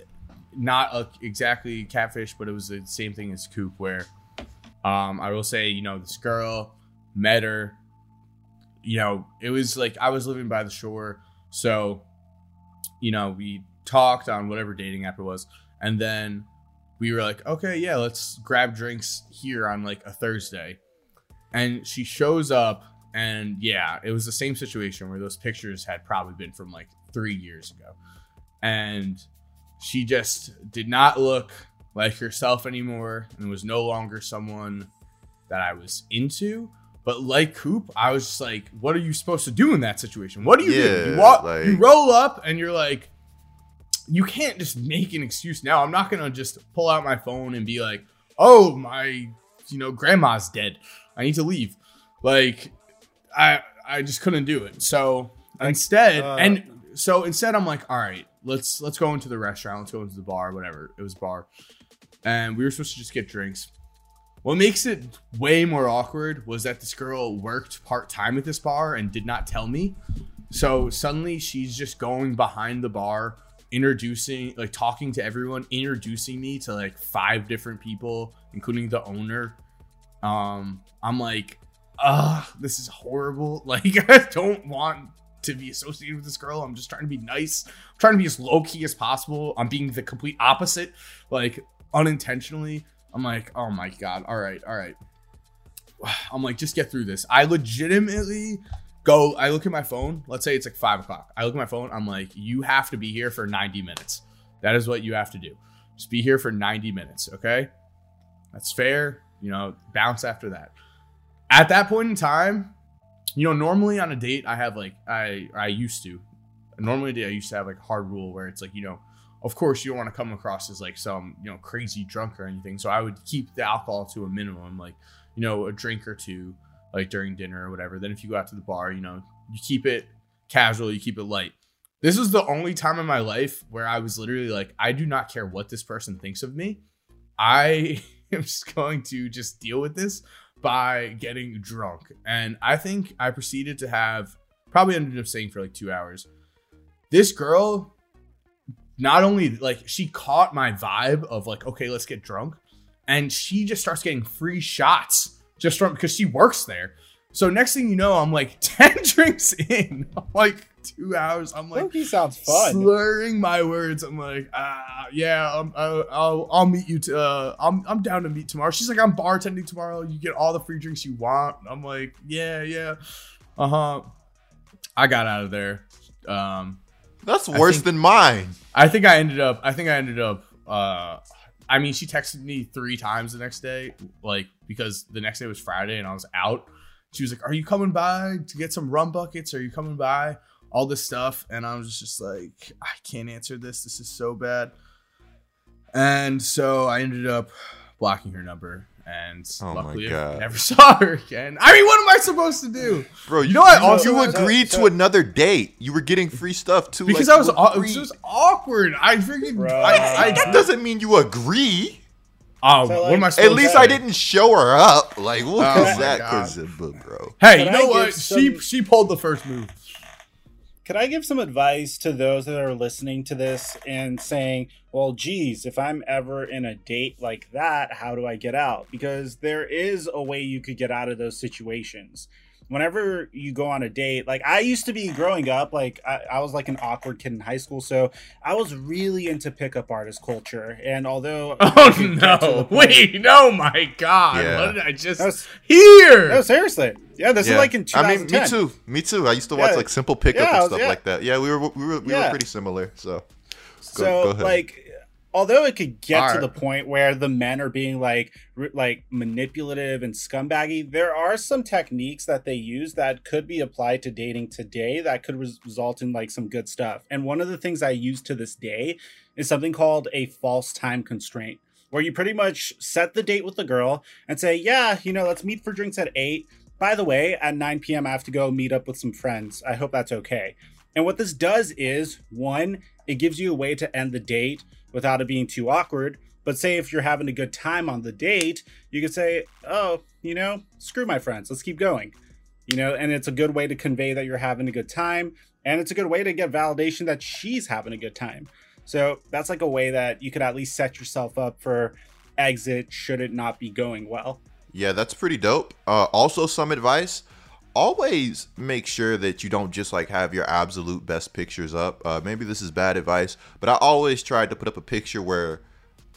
not a, exactly catfish, but it was the same thing as Coop. Where um, I will say, you know, this girl met her. You know, it was like I was living by the shore, so you know we talked on whatever dating app it was, and then we were like, okay, yeah, let's grab drinks here on like a Thursday. And she shows up, and yeah, it was the same situation where those pictures had probably been from like three years ago. And she just did not look like herself anymore and was no longer someone that I was into. But like Coop, I was just like, what are you supposed to do in that situation? What do you do? You, walk, like- you roll up and you're like, you can't just make an excuse now. I'm not gonna just pull out my phone and be like, "Oh, my, you know, grandma's dead. I need to leave." Like, I I just couldn't do it. So instead, uh, and so instead, I'm like, "All right, let's let's go into the restaurant. Let's go into the bar, whatever. It was bar, and we were supposed to just get drinks." What makes it way more awkward was that this girl worked part time at this bar and did not tell me. So suddenly she's just going behind the bar, introducing, like talking to everyone, introducing me to like five different people, including the owner. Um, I'm like, ah, this is horrible. [LAUGHS] Like, I don't want to be associated with this girl. I'm just trying to be nice. I'm trying to be as low key as possible. I'm being the complete opposite, like unintentionally. I'm like, oh my god, all right, all right. [SIGHS] I'm like, just get through this. I legitimately go, I look at my phone. Let's say it's like five o'clock. I look at my phone. I'm like, you have to be here for 90 minutes. That is what you have to do. Just be here for 90 minutes, okay? That's fair. You know, bounce after that. At that point in time, you know, normally on a date, I have like, I I used to. Normally, I used to have like a hard rule where it's like, you know, of course you don't want to come across as like some you know crazy drunk or anything so i would keep the alcohol to a minimum like you know a drink or two like during dinner or whatever then if you go out to the bar you know you keep it casual you keep it light this is the only time in my life where i was literally like i do not care what this person thinks of me i [LAUGHS] am just going to just deal with this by getting drunk. And i think i proceeded to have probably ended up staying for like two hours. This girl not only like she caught my vibe of like okay let's get drunk and she just starts getting free shots just from because she works there so next thing you know i'm like [LAUGHS] 10 drinks in I'm [LAUGHS] like two hours i'm like Loki sounds fun. slurring my words i'm like ah yeah um, I'll, I'll i'll meet you to uh i'm i'm down to meet tomorrow she's like i'm bartending tomorrow you get all the free drinks you want i'm like yeah yeah uh-huh i got out of there um That's worse think- than mine. I think I ended up. I think I ended up. Uh, I mean, she texted me three times the next day, like because the next day was Friday and I was out. She was like, "Are you coming by to get some rum buckets? Are you coming by?" All this stuff, and I was just like, "I can't answer this. This is so bad." And so I ended up blocking her number, and Oh my luckily I God. never [LAUGHS] saw her again. I mean, what am I supposed to do? Bro, you know what? You, Also- you agreed so- to another date. You were getting free stuff too. Because like, I was, you it was just awkward. I freaking, Bruh. I, I, that doesn't mean you agree. Oh, So, what am I supposed At least to I didn't show her up. Like, what Oh is that? God. Cause of, bro. Hey, Can you know what? give She she pulled the first move. Could I give some advice to those that are listening to this and saying, well, geez, if I'm ever in a date like that, how do I get out? Because there is a way you could get out of those situations. Whenever you go on a date, like I used to be growing up, like I, I was like an awkward kid in high school, so I was really into pickup artist culture. And although [LAUGHS] Oh could get to the no! [LAUGHS] point- Wait, no, my God! Yeah. What did I just No, s- hear? no, seriously, yeah, this is like in I mean, 2010. me too. Me too. I used to watch Yeah. like Simple Pickup Yeah, I and was- stuff yeah. like that. Yeah, we were we were we Yeah. were pretty similar. So so go ahead. like although it could get All to the point where the men are being like like manipulative and scumbaggy, there are some techniques that they use that could be applied to dating today that could res- result in like some good stuff. And one of the things I use to this day is something called a false time constraint, where you pretty much set the date with the girl and say, "Yeah, you know, let's meet for drinks at 8. By the way, at 9 p.m. I have to go meet up with some friends. I hope that's okay." And what this does is, one, it gives you a way to end the date without it being too awkward. But say if you're having a good time on the date, you could say, "Oh, you know, screw my friends. Let's keep going." You know, and it's a good way to convey that you're having a good time, and it's a good way to get validation that she's having a good time. So that's like a way that you could at least set yourself up for exit should it not be going well. Yeah, that's pretty dope. Uh, also, some advice: always make sure that you don't just like have your absolute best pictures up. Uh, maybe this is bad advice, but I always tried to put up a picture where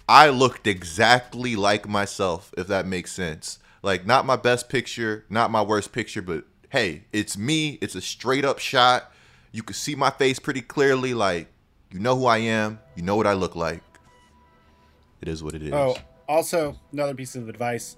I looked exactly like myself, if that makes sense. Like, not my best picture, not my worst picture, but hey, it's me. It's a straight up shot. You can see my face pretty clearly. Like, you know who I am. You know what I look like. It is what it is. Oh, also another piece of advice: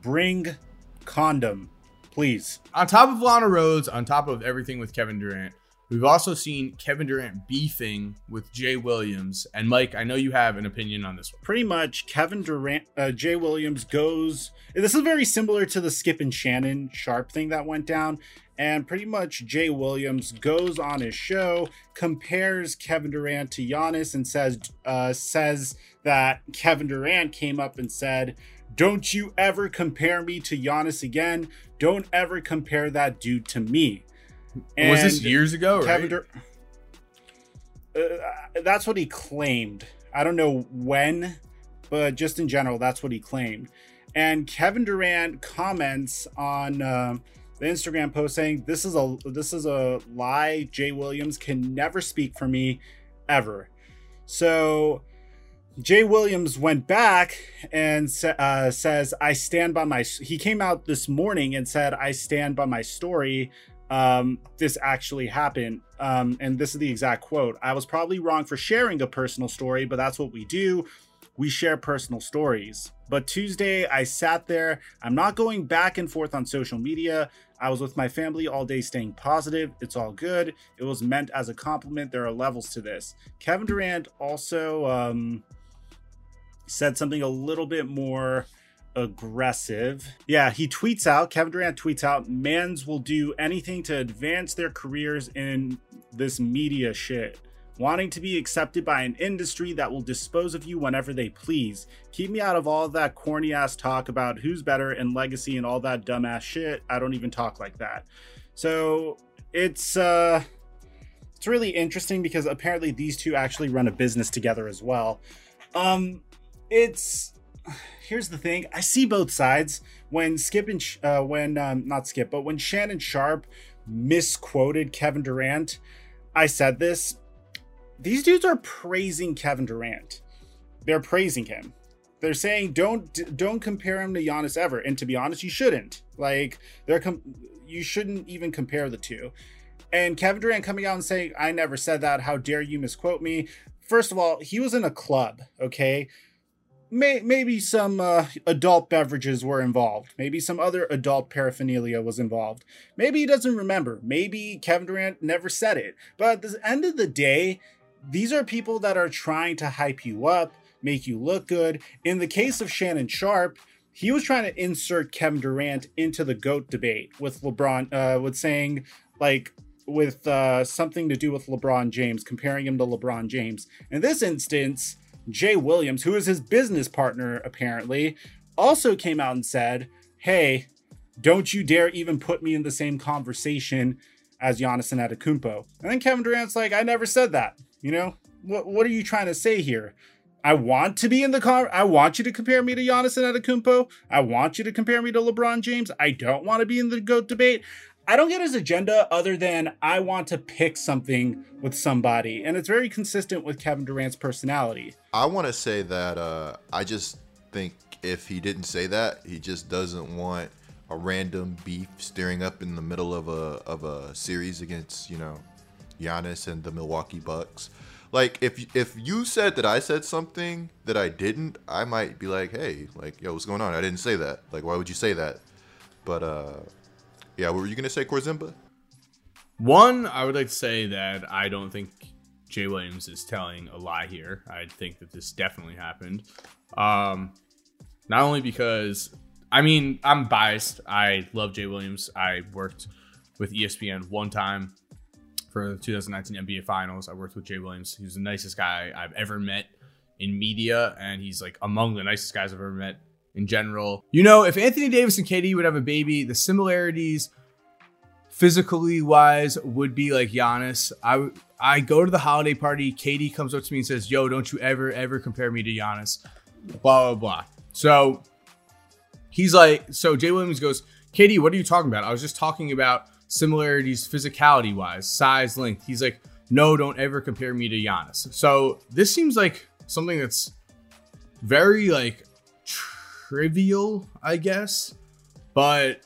bring condom, please. on top of Lana Rhoades, on top of everything with Kevin Durant, we've also seen Kevin Durant beefing with Jay Williams. And Mike, I know you have an opinion on this one. pretty much Kevin Durant, uh, Jay Williams goes. This is very similar to the Skip and Shannon Sharpe thing that went down. And pretty much Jay Williams goes on his show, compares Kevin Durant to Giannis, and says uh, says that Kevin Durant came up and said, "Don't you ever compare me to Giannis again? Don't ever compare that dude to me." was this years ago, right? Kevin Dur- uh, that's what he claimed. I don't know when, but just in general, that's what he claimed. And Kevin Durant comments on uh, the Instagram post saying, "This is a this is a lie. Jay Williams can never speak for me, ever." So. Jay Williams went back and uh, says, "I stand by my." He came out this morning and said, "I stand by my story um, this actually happened. Um, and this is the exact quote I was probably wrong for sharing a personal story, but that's what we do. We share personal stories. But Tuesday, I sat there. I'm not going back and forth on social media. I was with my family all day staying positive. It's all good. It was meant as a compliment. There are levels to this. Kevin Durant also um, said something a little bit more aggressive. Yeah, he tweets out, Kevin Durant tweets out, mans will do anything to advance their careers in this media shit. Wanting to be accepted by an industry that will dispose of you whenever they please. Keep me out of all that corny ass talk about who's better and legacy and all that dumbass shit. I don't even talk like that. So it's uh it's really interesting because apparently these two actually run a business together as well. Um it's here's the thing. I see both sides. When skip and uh, when um, not skip but when shannon sharpe misquoted kevin durant i said this these dudes are praising kevin durant. They're praising him. They're saying don't don't compare him to Giannis ever. And to be honest you shouldn't. Like they're com- you shouldn't even compare the two. And kevin durant coming out and saying i never said that. How dare you misquote me? First of all he was in a club okay may, maybe some uh, adult beverages were involved. Maybe some other adult paraphernalia was involved. Maybe he doesn't remember. Maybe Kevin Durant never said it. But at the end of the day, these are people that are trying to hype you up, make you look good. In the case of Shannon Sharpe, he was trying to insert Kevin Durant into the GOAT debate with LeBron, uh, with saying, like, with uh, something to do with LeBron James, comparing him to LeBron James. In this instance, Jay Williams, who is his business partner apparently, also came out and said, "Hey, don't you dare even put me in the same conversation as Giannis and Antetokounmpo." And then Kevin Durant's like, "I never said that. You know, what what are you trying to say here?" I want to be in the car. I want you to compare me to Giannis and Antetokounmpo. I want you to compare me to LeBron James. I don't want to be in the GOAT debate. I don't get his agenda other than I want to pick something with somebody. And it's very consistent with Kevin Durant's personality. I want to say that uh, I just think if he didn't say that, he just doesn't want a random beef stirring up in the middle of a of a series against you know Giannis and the Milwaukee Bucks. like if if you said that I said something that I didn't, I might be like, hey, like, yo, what's going on? I didn't say that. Like, why would you say that? But uh, yeah, what were you gonna say, Corzimba? One, I would like to say that I don't think Jay Williams is telling a lie here. I think that this definitely happened. Um, not only because, I mean, I'm biased. I love Jay Williams. I worked with ESPN one time for the 2019 NBA Finals. I worked with Jay Williams. He was the nicest guy I've ever met in media, and he's like among the nicest guys I've ever met in general. You know, if Anthony Davis and KD would have a baby, the similarities physically wise would be like Giannis. I I go to the holiday party. KD comes up to me and says, "Yo, don't you ever ever compare me to Giannis." Blah blah blah. So he's like, so Jay Williams goes, "KD, what are you talking about? I was just talking about similarities physicality wise, size, length." He's like, "No, don't ever compare me to Giannis." So this seems like something that's very like trivial, I guess, but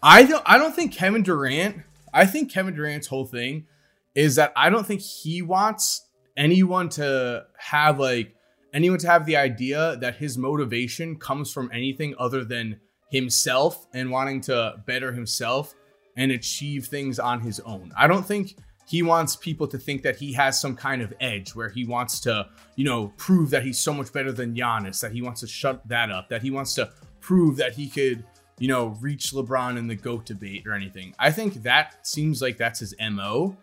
I don't I don't think Kevin Durant, I think Kevin Durant's whole thing is that I don't think he wants anyone to have like anyone to have the idea that his motivation comes from anything other than himself and wanting to better himself and achieve things on his own. I don't think he wants people to think that he has some kind of edge where he wants to, you know, prove that he's so much better than Giannis, that he wants to shut that up, that he wants to prove that he could you know, reach LeBron in the GOAT debate or anything. I think that seems like that's his MO.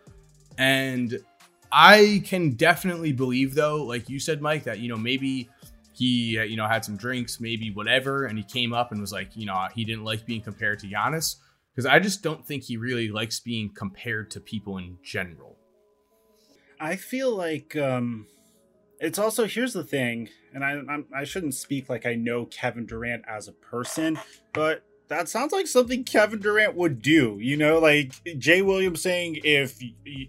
And I can definitely believe, though, like you said, Mike, that, you know, maybe he, you know, had some drinks, maybe whatever, and he came up and was like, you know, he didn't like being compared to Giannis. Because I just don't think he really likes being compared to people in general. I feel like um, it's also here's the thing, and I I'm, I should not speak like I know Kevin Durant as a person, but that sounds like something Kevin Durant would do. You know, like Jay Williams saying if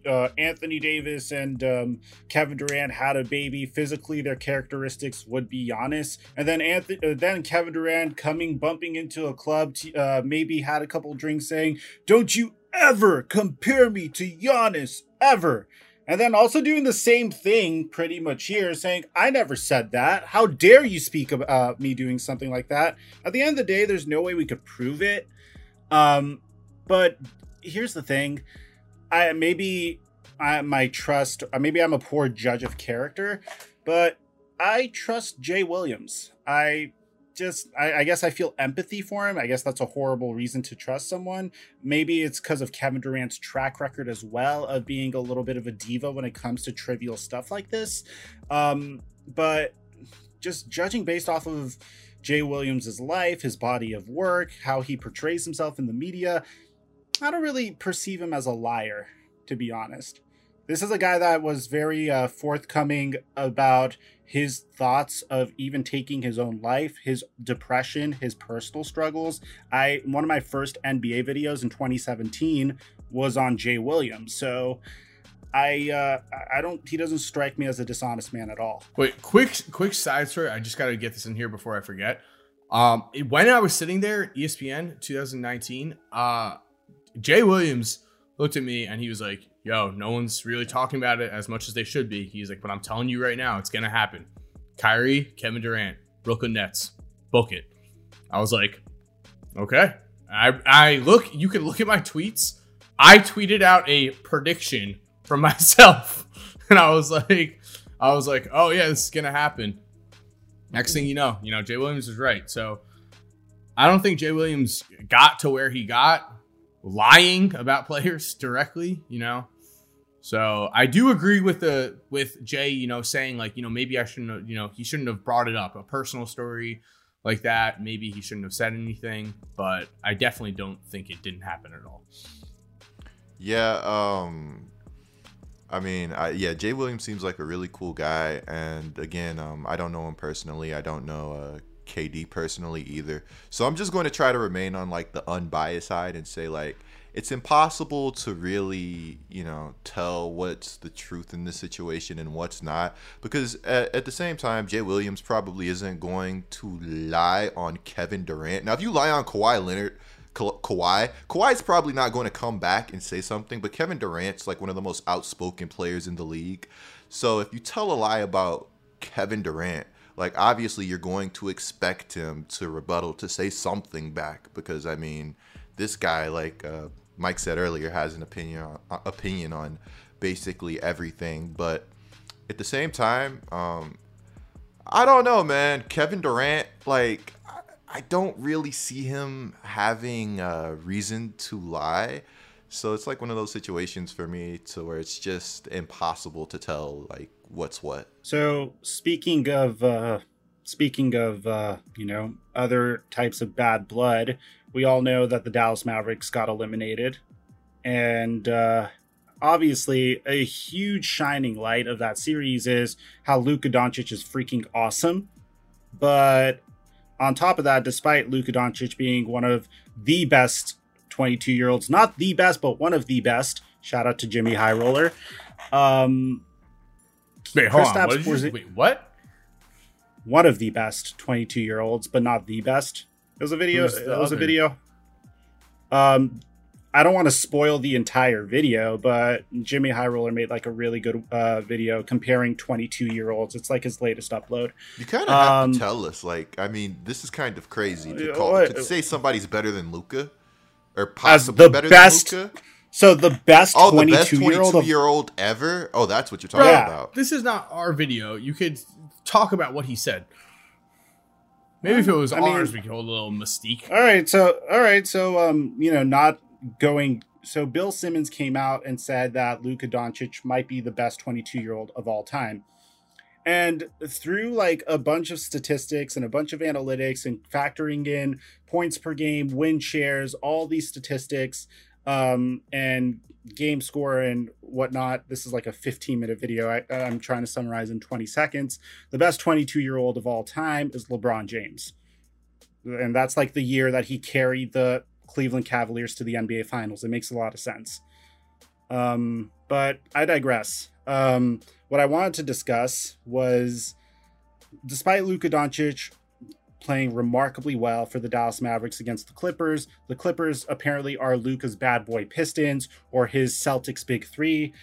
uh, Anthony Davis and um, Kevin Durant had a baby, physically their characteristics would be Giannis, and then Anthony, uh, then Kevin Durant coming bumping into a club, t- uh, maybe had a couple drinks, saying, "Don't you ever compare me to Giannis ever." And then also doing the same thing pretty much here, saying, I never said that. How dare you speak about uh, me doing something like that? At the end of the day, there's no way we could prove it. Um, but here's the thing I maybe I my trust, uh, maybe I'm a poor judge of character, but I trust Jay Williams. I just I, I, guess I feel empathy for him. I guess that's a horrible reason to trust someone. Maybe it's because of Kevin Durant's track record as well of being a little bit of a diva when it comes to trivial stuff like this. Um, but just judging based off of Jay Williams's life, his body of work, how he portrays himself in the media, I don't really perceive him as a liar, to be honest. This is a guy that was very uh, forthcoming about his thoughts of even taking his own life, his depression, his personal struggles. I one of my first NBA videos in 2017 was on Jay Williams. So I uh, I don't he doesn't strike me as a dishonest man at all. Wait, quick quick side story. I just got to get this in here before I forget. Um, when I was sitting there, ESPN 2019, uh, Jay Williams looked at me and he was like, yo, no one's really talking about it as much as they should be. He's like, but I'm telling you right now, it's gonna happen. Kyrie, Kevin Durant, Brooklyn Nets, book it. I was like, okay. I I look, you can look at my tweets. I tweeted out a prediction from [LAUGHS] myself. And I was like, I was like, oh yeah, this is gonna happen. Next thing you know, you know, Jay Williams is right. So I don't think Jay Williams got to where he got lying about [LAUGHS] players directly, you know. So I do agree with the with Jay, you know, saying like, you know, maybe I shouldn't have, you know, he shouldn't have brought it up, a personal story like that. Maybe he shouldn't have said anything, but I definitely don't think it didn't happen at all. Yeah, um I mean, I, yeah, Jay Williams seems like a really cool guy, and again, um, I don't know him personally. I don't know uh, KD personally either. So I'm just going to try to remain on like the unbiased side and say like it's impossible to really, you know, tell what's the truth in this situation and what's not. Because at, at, the same time, Jay Williams probably isn't going to lie on Kevin Durant. Now, if you lie on Kawhi Leonard, Ka- Kawhi, Kawhi's probably not going to come back and say something, but Kevin Durant's like one of the most outspoken players in the league. So if you tell a lie about Kevin Durant, like obviously you're going to expect him to rebuttal to say something back because I mean, this guy like uh, Mike said earlier has an opinion on, uh, opinion on basically everything, but at the same time, um, I don't know, man. Kevin Durant, like I, I don't really see him having a reason to lie. So it's like one of those situations for me to where it's just impossible to tell like what's what. So speaking of uh speaking of uh, you know, other types of bad blood, we all know that the Dallas Mavericks got eliminated. And uh obviously a huge shining light of that series is how Luka Doncic is freaking awesome. But on top of that, despite Luka Doncic being one of the best 22 year olds, not the best, but one of the best. Shout out to Jimmy High Roller. Um, Wait, hold on. What you, wait, what? one of the best 22 year olds, but not the best. It was a video. It the was a video. Um, I don't want to spoil the entire video, but Jimmy High Roller made like a really good uh, video comparing 22 year olds. It's like his latest upload. You kind of have Um, to tell us. Like, I mean, this is kind of crazy to call what- to say somebody's better than Luka, or As possibly the better best than Luka. So the best Oh, the best 22 year old 22 year old ever. Oh, that's what you're talking Yeah. about. This is not our video. You could talk about what he said. Maybe if it was I mean- ours, we could hold a little mystique. All right, so all right, so um, you know, not going. So Bill Simmons came out and said that Luka Doncic might be the best 22 year old of all time, and through like a bunch of statistics and a bunch of analytics and factoring in points per game, win shares, all these statistics, um, and game score and whatnot. This is like a 15 minute video. I, I'm trying to summarize in 20 seconds. The best 22 year old of all time is LeBron James and that's like the year that he carried the Cleveland Cavaliers to the NBA Finals. It makes a lot of sense. Um, but I digress. Um, what I wanted to discuss was, despite Luka Doncic playing remarkably well for the Dallas Mavericks against the Clippers, the Clippers apparently are Luka's bad boy Pistons or his Celtics big three.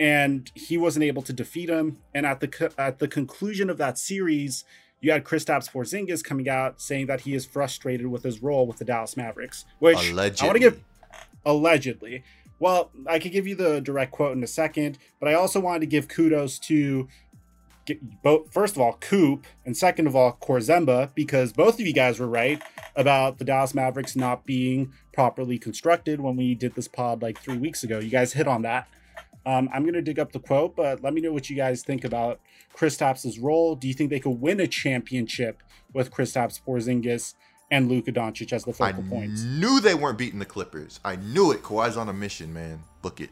And he wasn't able to defeat him. And at the co- at the conclusion of that series, you had Kristaps Porzingis coming out saying that he is frustrated with his role with the Dallas Mavericks, which Allegedly. I want to give allegedly. Well, I could give you the direct quote in a second, but I also wanted to give kudos to both first of all Coop and second of all Korzemba because both of you guys were right about the Dallas Mavericks not being properly constructed when we did this pod like three weeks ago. You guys hit on that. Um, I'm gonna dig up the quote, but let me know what you guys think about Kristaps' role. Do you think they could win a championship with Kristaps Porzingis and Luka Doncic as the I focal points? knew they weren't beating the Clippers. I knew it. Kawhi's on a mission, man. Book it.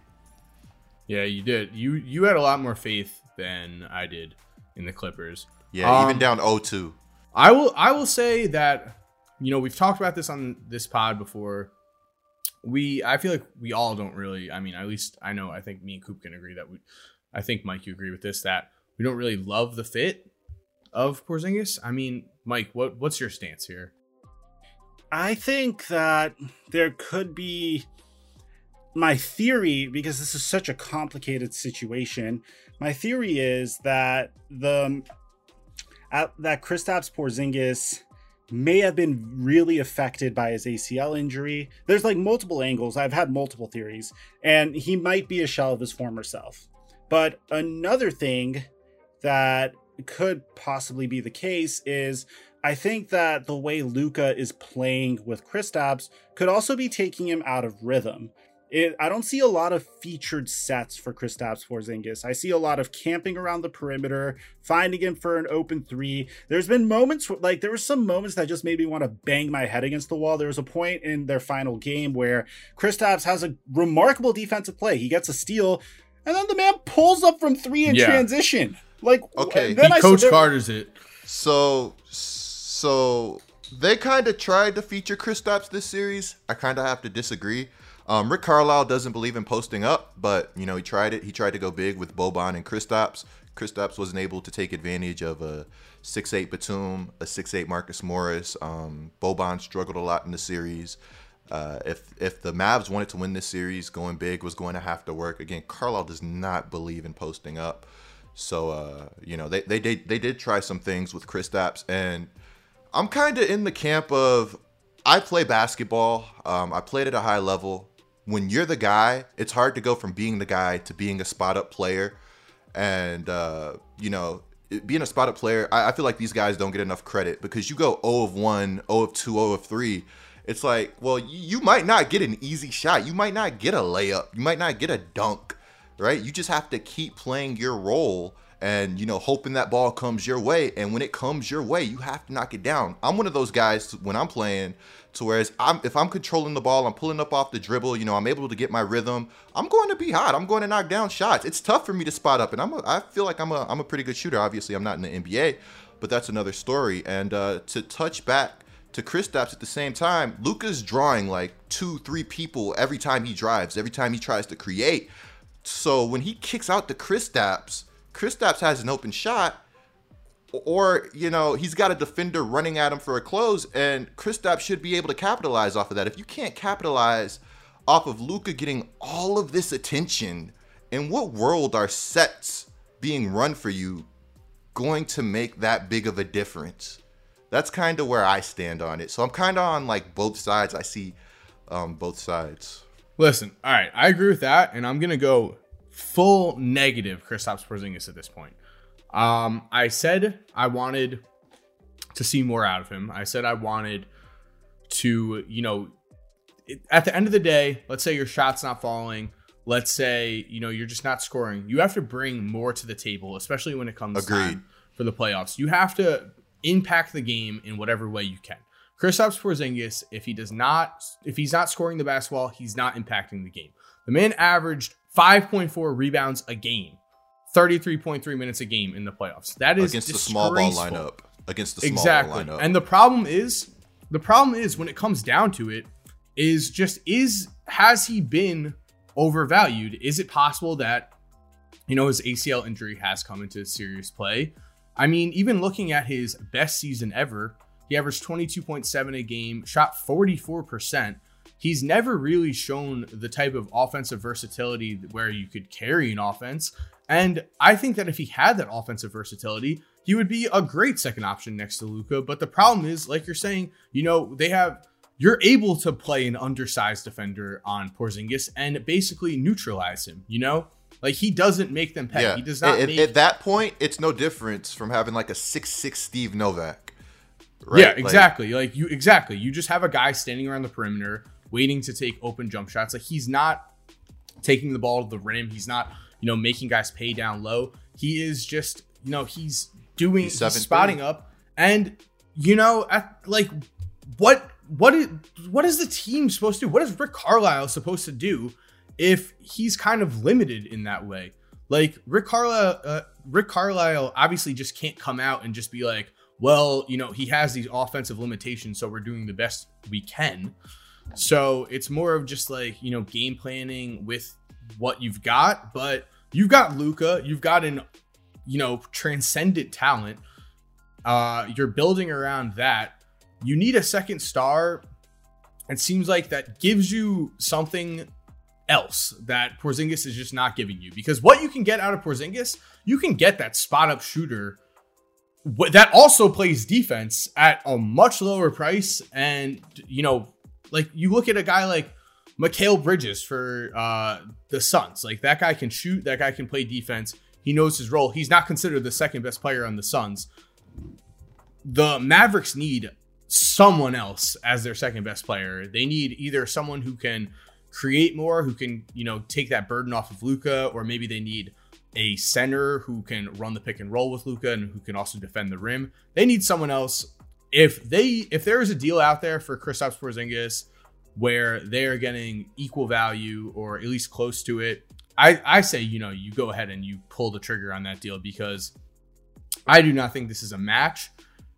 Yeah, you did. You you had a lot more faith than I did in the Clippers. Yeah, Um, even down 0-2. I will I will say that you know we've talked about this on this pod before. We I feel like we all don't really. I mean, at least I know. I think me and Coop can agree that we. I think Mike, you agree with this that we don't really love the fit of Porzingis. I mean, Mike, what what's your stance here? I think that there could be my theory because this is such a complicated situation. My theory is that the uh, that Kristaps Porzingis may have been really affected by his ACL injury. There's like multiple angles. I've had multiple theories, and he might be a shell of his former self. But another thing that could possibly be the case is I think that the way Luka is playing with Kristaps could also be taking him out of rhythm. It, I don't see a lot of featured sets for Kristaps Porzingis. I see a lot of camping around the perimeter, finding him for an open three. There's been moments like there were some moments that just made me want to bang my head against the wall. There was a point in their final game where Kristaps has a remarkable defensive play. He gets a steal, and then the man pulls up from three in Yeah. transition. Like Okay. then he I Coach there- Carter's it. So, so they kind of tried to feature Kristaps this series. I kind of have to disagree. Um, Rick Carlisle doesn't believe in posting up, but you know he tried it. He tried to go big with Boban and Kristaps. Kristaps wasn't able to take advantage of a 6'8 Batum, a 6'8 Marcus Morris. Um, Boban struggled a lot in the series. Uh, if if the Mavs wanted to win this series, going big was going to have to work. Again, Carlisle does not believe in posting up. So uh, you know, they they did they did try some things with Kristaps, and I'm kind of in the camp of I play basketball. Um, I played at a high level. When you're the guy, it's hard to go from being the guy to being a spot up player. And uh, you know, being a spot up player, I, I, feel like these guys don't get enough credit because you go 0 of 1, 0 of 2, 0 of 3. It's like, well, you, you might not get an easy shot. You might not get a layup. You might not get a dunk, right? You just have to keep playing your role and you know hoping that ball comes your way and when it comes your way you have to knock it down i'm one of those guys when i'm playing to whereas i'm if i'm controlling the ball i'm pulling up off the dribble you know i'm able to get my rhythm i'm going to be hot. I'm going to knock down shots. It's tough for me to spot up and i'm a, i feel like i'm a i'm a pretty good shooter. Obviously i'm not in the nba but that's another story. And uh, to touch back to Kristaps at the same time, Luka's drawing like two, three people every time he drives, every time he tries to create. So when he kicks out the Kristaps, Kristaps has an open shot, or you know he's got a defender running at him for a close, and Kristaps should be able to capitalize off of that. If you can't capitalize off of Luka getting all of this attention, in what world are sets being run for you going to make that big of a difference? That's kind of where I stand on it. So I'm kind of on like both sides. I see um, both sides. Listen, all right, I agree with that, and I'm gonna go full negative Kristaps Porzingis at this point. Um, I said I wanted to see more out of him. I said I wanted to, you know, at the end of the day, let's say your shot's not falling. Let's say, you know, you're just not scoring. You have to bring more to the table, especially when it comes Agreed. for the playoffs. You have to impact the game in whatever way you can. Kristaps Porzingis, if he does not, if he's not scoring the basketball, he's not impacting the game. The man averaged 5.4 rebounds a game, 33.3 minutes a game in the playoffs. That is against the small ball lineup. Against the small exactly. ball lineup. And the problem is, the problem is when it comes down to it, is just is has he been overvalued? Is it possible that you know his ACL injury has come into serious play? I mean, even looking at his best season ever, he averaged 22.7 a game, shot 44%, he's never really shown the type of offensive versatility where you could carry an offense. And I think that if he had that offensive versatility, he would be a great second option next to Luka. But the problem is, like you're saying, you know, they have you're able to play an undersized defender on Porzingis and basically neutralize him, you know? Like he doesn't make them pay. Yeah. He does not. At, make... at, that point, it's no difference from having like a six six Steve Novak. Right? Yeah, exactly. Like, like you exactly. You just have a guy standing around the perimeter waiting to take open jump shots. Like he's not taking the ball to the rim. He's not, you know, making guys pay down low. He is just, you know, he's doing he's, he's spotting up. And you know, at like what what is what is the team supposed to do? What is Rick Carlisle supposed to do if he's kind of limited in that way? Like Rick Carlisle, uh, Rick Carlisle obviously just can't come out and just be like, well, you know, he has these offensive limitations, so we're doing the best we can. So it's more of just like, you know, game planning with what you've got, but you've got Luka, you've got an, you know, transcendent talent. Uh, you're building around that. You need a second star. It seems like that gives you something else that Porzingis is just not giving you. Because what you can get out of Porzingis, you can get that spot up shooter that also plays defense at a much lower price and you know like you look at a guy like Mikal Bridges for uh, the Suns. Like that guy can shoot. That guy can play defense. He knows his role. He's not considered the second best player on the Suns. The Mavericks need someone else as their second best player. They need either someone who can create more, who can you know take that burden off of Luka, or maybe they need a center who can run the pick and roll with Luka and who can also defend the rim. They need someone else if they if there is a deal out there for Kristaps Porzingis where they're getting equal value or at least close to it, I I say you know you go ahead and you pull the trigger on that deal because I do not think this is a match.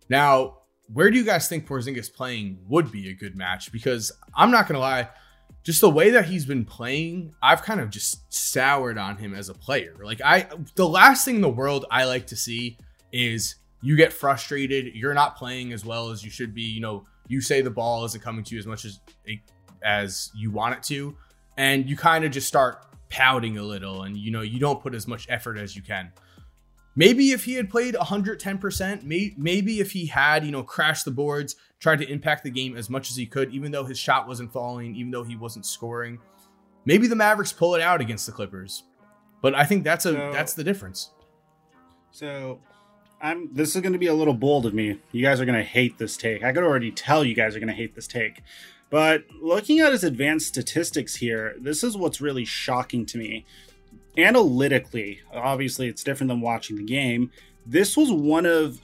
Now, where do you guys think Porzingis playing would be a good match? Because I'm not gonna lie, just the way that he's been playing, I've kind of just soured on him as a player. Like I, the last thing in the world I like to see is you get frustrated, you're not playing as well as you should be, you know, you say the ball isn't coming to you as much as as you want it to, and you kind of just start pouting a little and you know, you don't put as much effort as you can. maybe if he had played 110%, may, maybe if he had, you know, crashed the boards, tried to impact the game as much as he could, even though his shot wasn't falling, even though he wasn't scoring, maybe the Mavericks pull it out against the Clippers. But I think that's a so, that's the difference. So I'm this is going to be a little bold of me. You guys are going to hate this take. I could already tell you guys are going to hate this take. But looking at his advanced statistics here, this is what's really shocking to me. Analytically, obviously it's different than watching the game. This was one of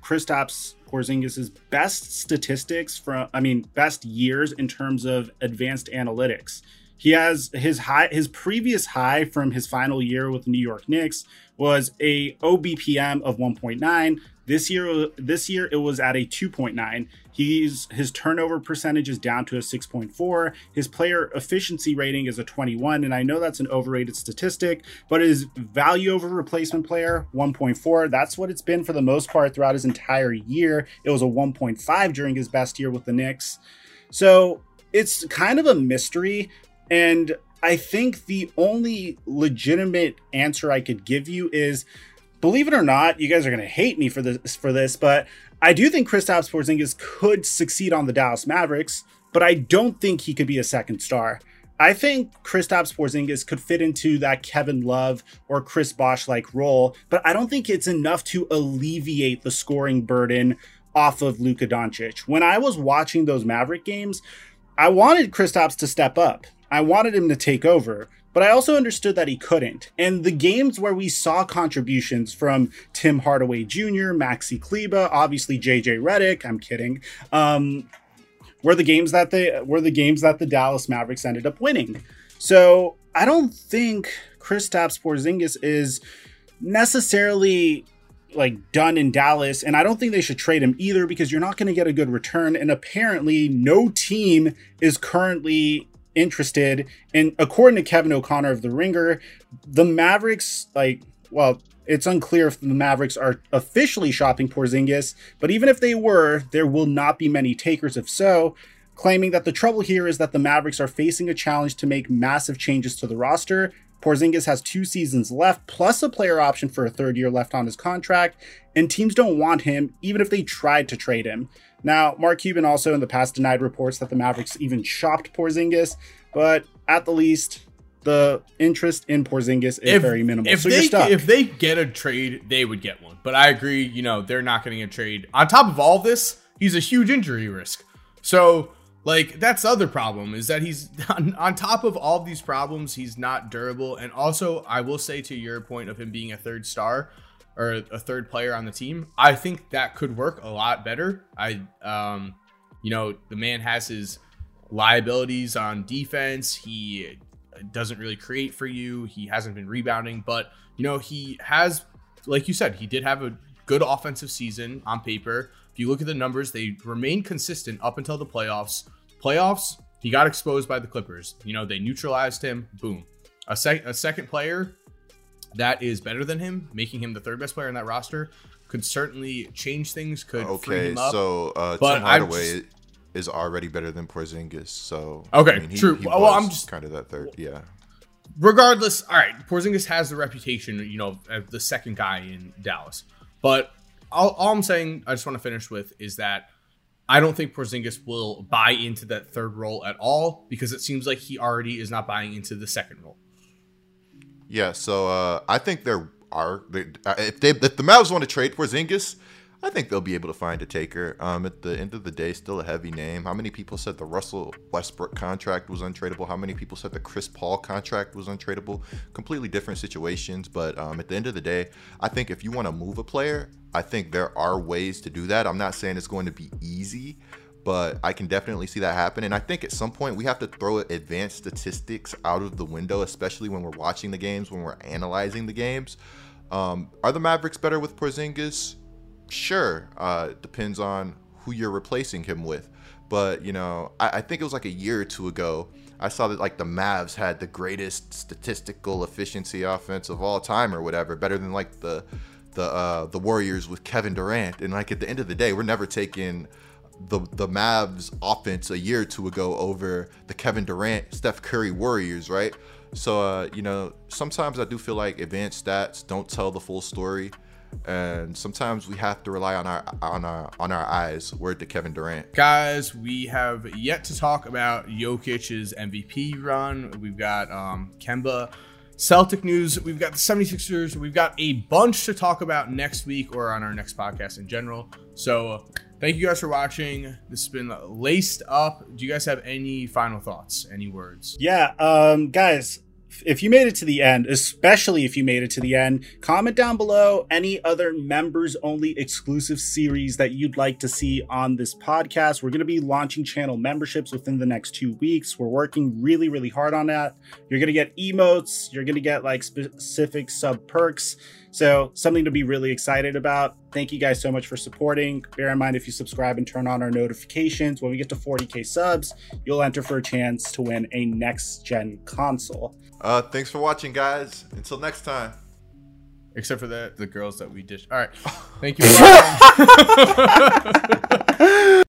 Kristaps Porzingis' best statistics from I mean best years in terms of advanced analytics. He has his high his previous high from his final year with the New York Knicks was a OBPM of 1.9. This year this year it was at a 2.9. He's his turnover percentage is down to a 6.4. His player efficiency rating is a 21 and I know that's an overrated statistic, but his value over replacement player 1.4. That's what it's been for the most part throughout his entire year. It was a 1.5 during his best year with the Knicks. So, it's kind of a mystery and I think the only legitimate answer I could give you is believe it or not, you guys are going to hate me for this for this, but I do think Kristaps Porzingis could succeed on the Dallas Mavericks, but I don't think he could be a second star. I think Kristaps Porzingis could fit into that Kevin Love or Chris Bosh like role, but I don't think it's enough to alleviate the scoring burden off of Luka Doncic. When I was watching those Maverick games, I wanted Kristaps to step up. I wanted him to take over, but I also understood that he couldn't. And the games where we saw contributions from Tim Hardaway Jr., Maxi Kleber, obviously JJ Redick, I'm kidding, um, were the games that they were the games that the Dallas Mavericks ended up winning. So I don't think Chris Kristaps Porzingis is necessarily like done in Dallas, and I don't think they should trade him either because you're not going to get a good return. And apparently, no team is currently interested. And according to Kevin O'Connor of The Ringer, the Mavericks, like, well, it's unclear if the Mavericks are officially shopping Porzingis, but even if they were, there will not be many takers if so, claiming that the trouble here is that the Mavericks are facing a challenge to make massive changes to the roster. Porzingis has two seasons left, plus a player option for a third year left on his contract, and teams don't want him, even if they tried to trade him. Now, Mark Cuban also in the past denied reports that the Mavericks even shopped Porzingis, but at the least, the interest in Porzingis is if, very minimal. If so they if they get a trade, they would get one. But I agree, you know, they're not getting a trade. On top of all this, he's a huge injury risk. So, like, that's the other problem is that he's [LAUGHS] on, on top of all of these problems, he's not durable. And also, I will say to your point of him being a third star, or a third player on the team, I think that could work a lot better. I, um, you know, the man has his liabilities on defense. He doesn't really create for you. He hasn't been rebounding, but you know, he has, like you said, he did have a good offensive season on paper. If you look at the numbers, they remain consistent up until the playoffs. Playoffs, he got exposed by the Clippers. You know, they neutralized him. Boom. A, sec- a second player that is better than him, making him the third best player in that roster, could certainly change things. Could okay, so uh, but Tim Hardaway just, is already better than Porzingis. So okay, I mean, he, true. He well, I'm just kind of that third, yeah. Regardless, all right, Porzingis has the reputation, you know, of the second guy in Dallas. But all, all I'm saying, I just want to finish with is that I don't think Porzingis will buy into that third role at all because it seems like he already is not buying into the second role. Yeah, so uh, I think there are uh, if they if the Mavs want to trade Porzingis, I think they'll be able to find a taker. Um, at the end of the day, still a heavy name. How many people said the Russell Westbrook contract was untradeable? How many people said the Chris Paul contract was untradeable? Completely different situations, but um, at the end of the day, I think if you want to move a player, I think there are ways to do that. I'm not saying it's going to be easy, but I can definitely see that happen. And I think at some point we have to throw advanced statistics out of the window, especially when we're watching the games, when we're analyzing the games. Um, are the Mavericks better with Porzingis? Sure. Uh, depends on who you're replacing him with. But you know, I, I think it was like a year or two ago. I saw that like the Mavs had the greatest statistical efficiency offense of all time, or whatever, better than like the the uh, the Warriors with Kevin Durant. And like at the end of the day, we're never taking the the Mavs offense a year or two ago over the Kevin Durant, Steph Curry Warriors, right? So uh, you know, sometimes I do feel like advanced stats don't tell the full story, and sometimes we have to rely on our on our on our eyes. Word to Kevin Durant. Guys, we have yet to talk about Jokic's MVP run. We've got um, Kemba. Celtic news, we've got the 76ers, we've got a bunch to talk about next week or on our next podcast in general. So, thank you guys for watching. This has been laced up. Do you guys have any final thoughts, any words? Yeah, um, guys, if you made it to the end, especially if you made it to the end, comment down below any other members only exclusive series that you'd like to see on this podcast. We're going to be launching channel memberships within the next two weeks. We're working really, really hard on that. You're going to get emotes, you're going to get like specific sub perks. So, something to be really excited about. Thank you guys so much for supporting. Bear in mind, if you subscribe and turn on our notifications, when we get to 40k subs, you'll enter for a chance to win a next gen console. Uh, thanks for watching, guys. Until next time. Except for the the girls that we ditched. All right. [LAUGHS] Thank you. [LAUGHS]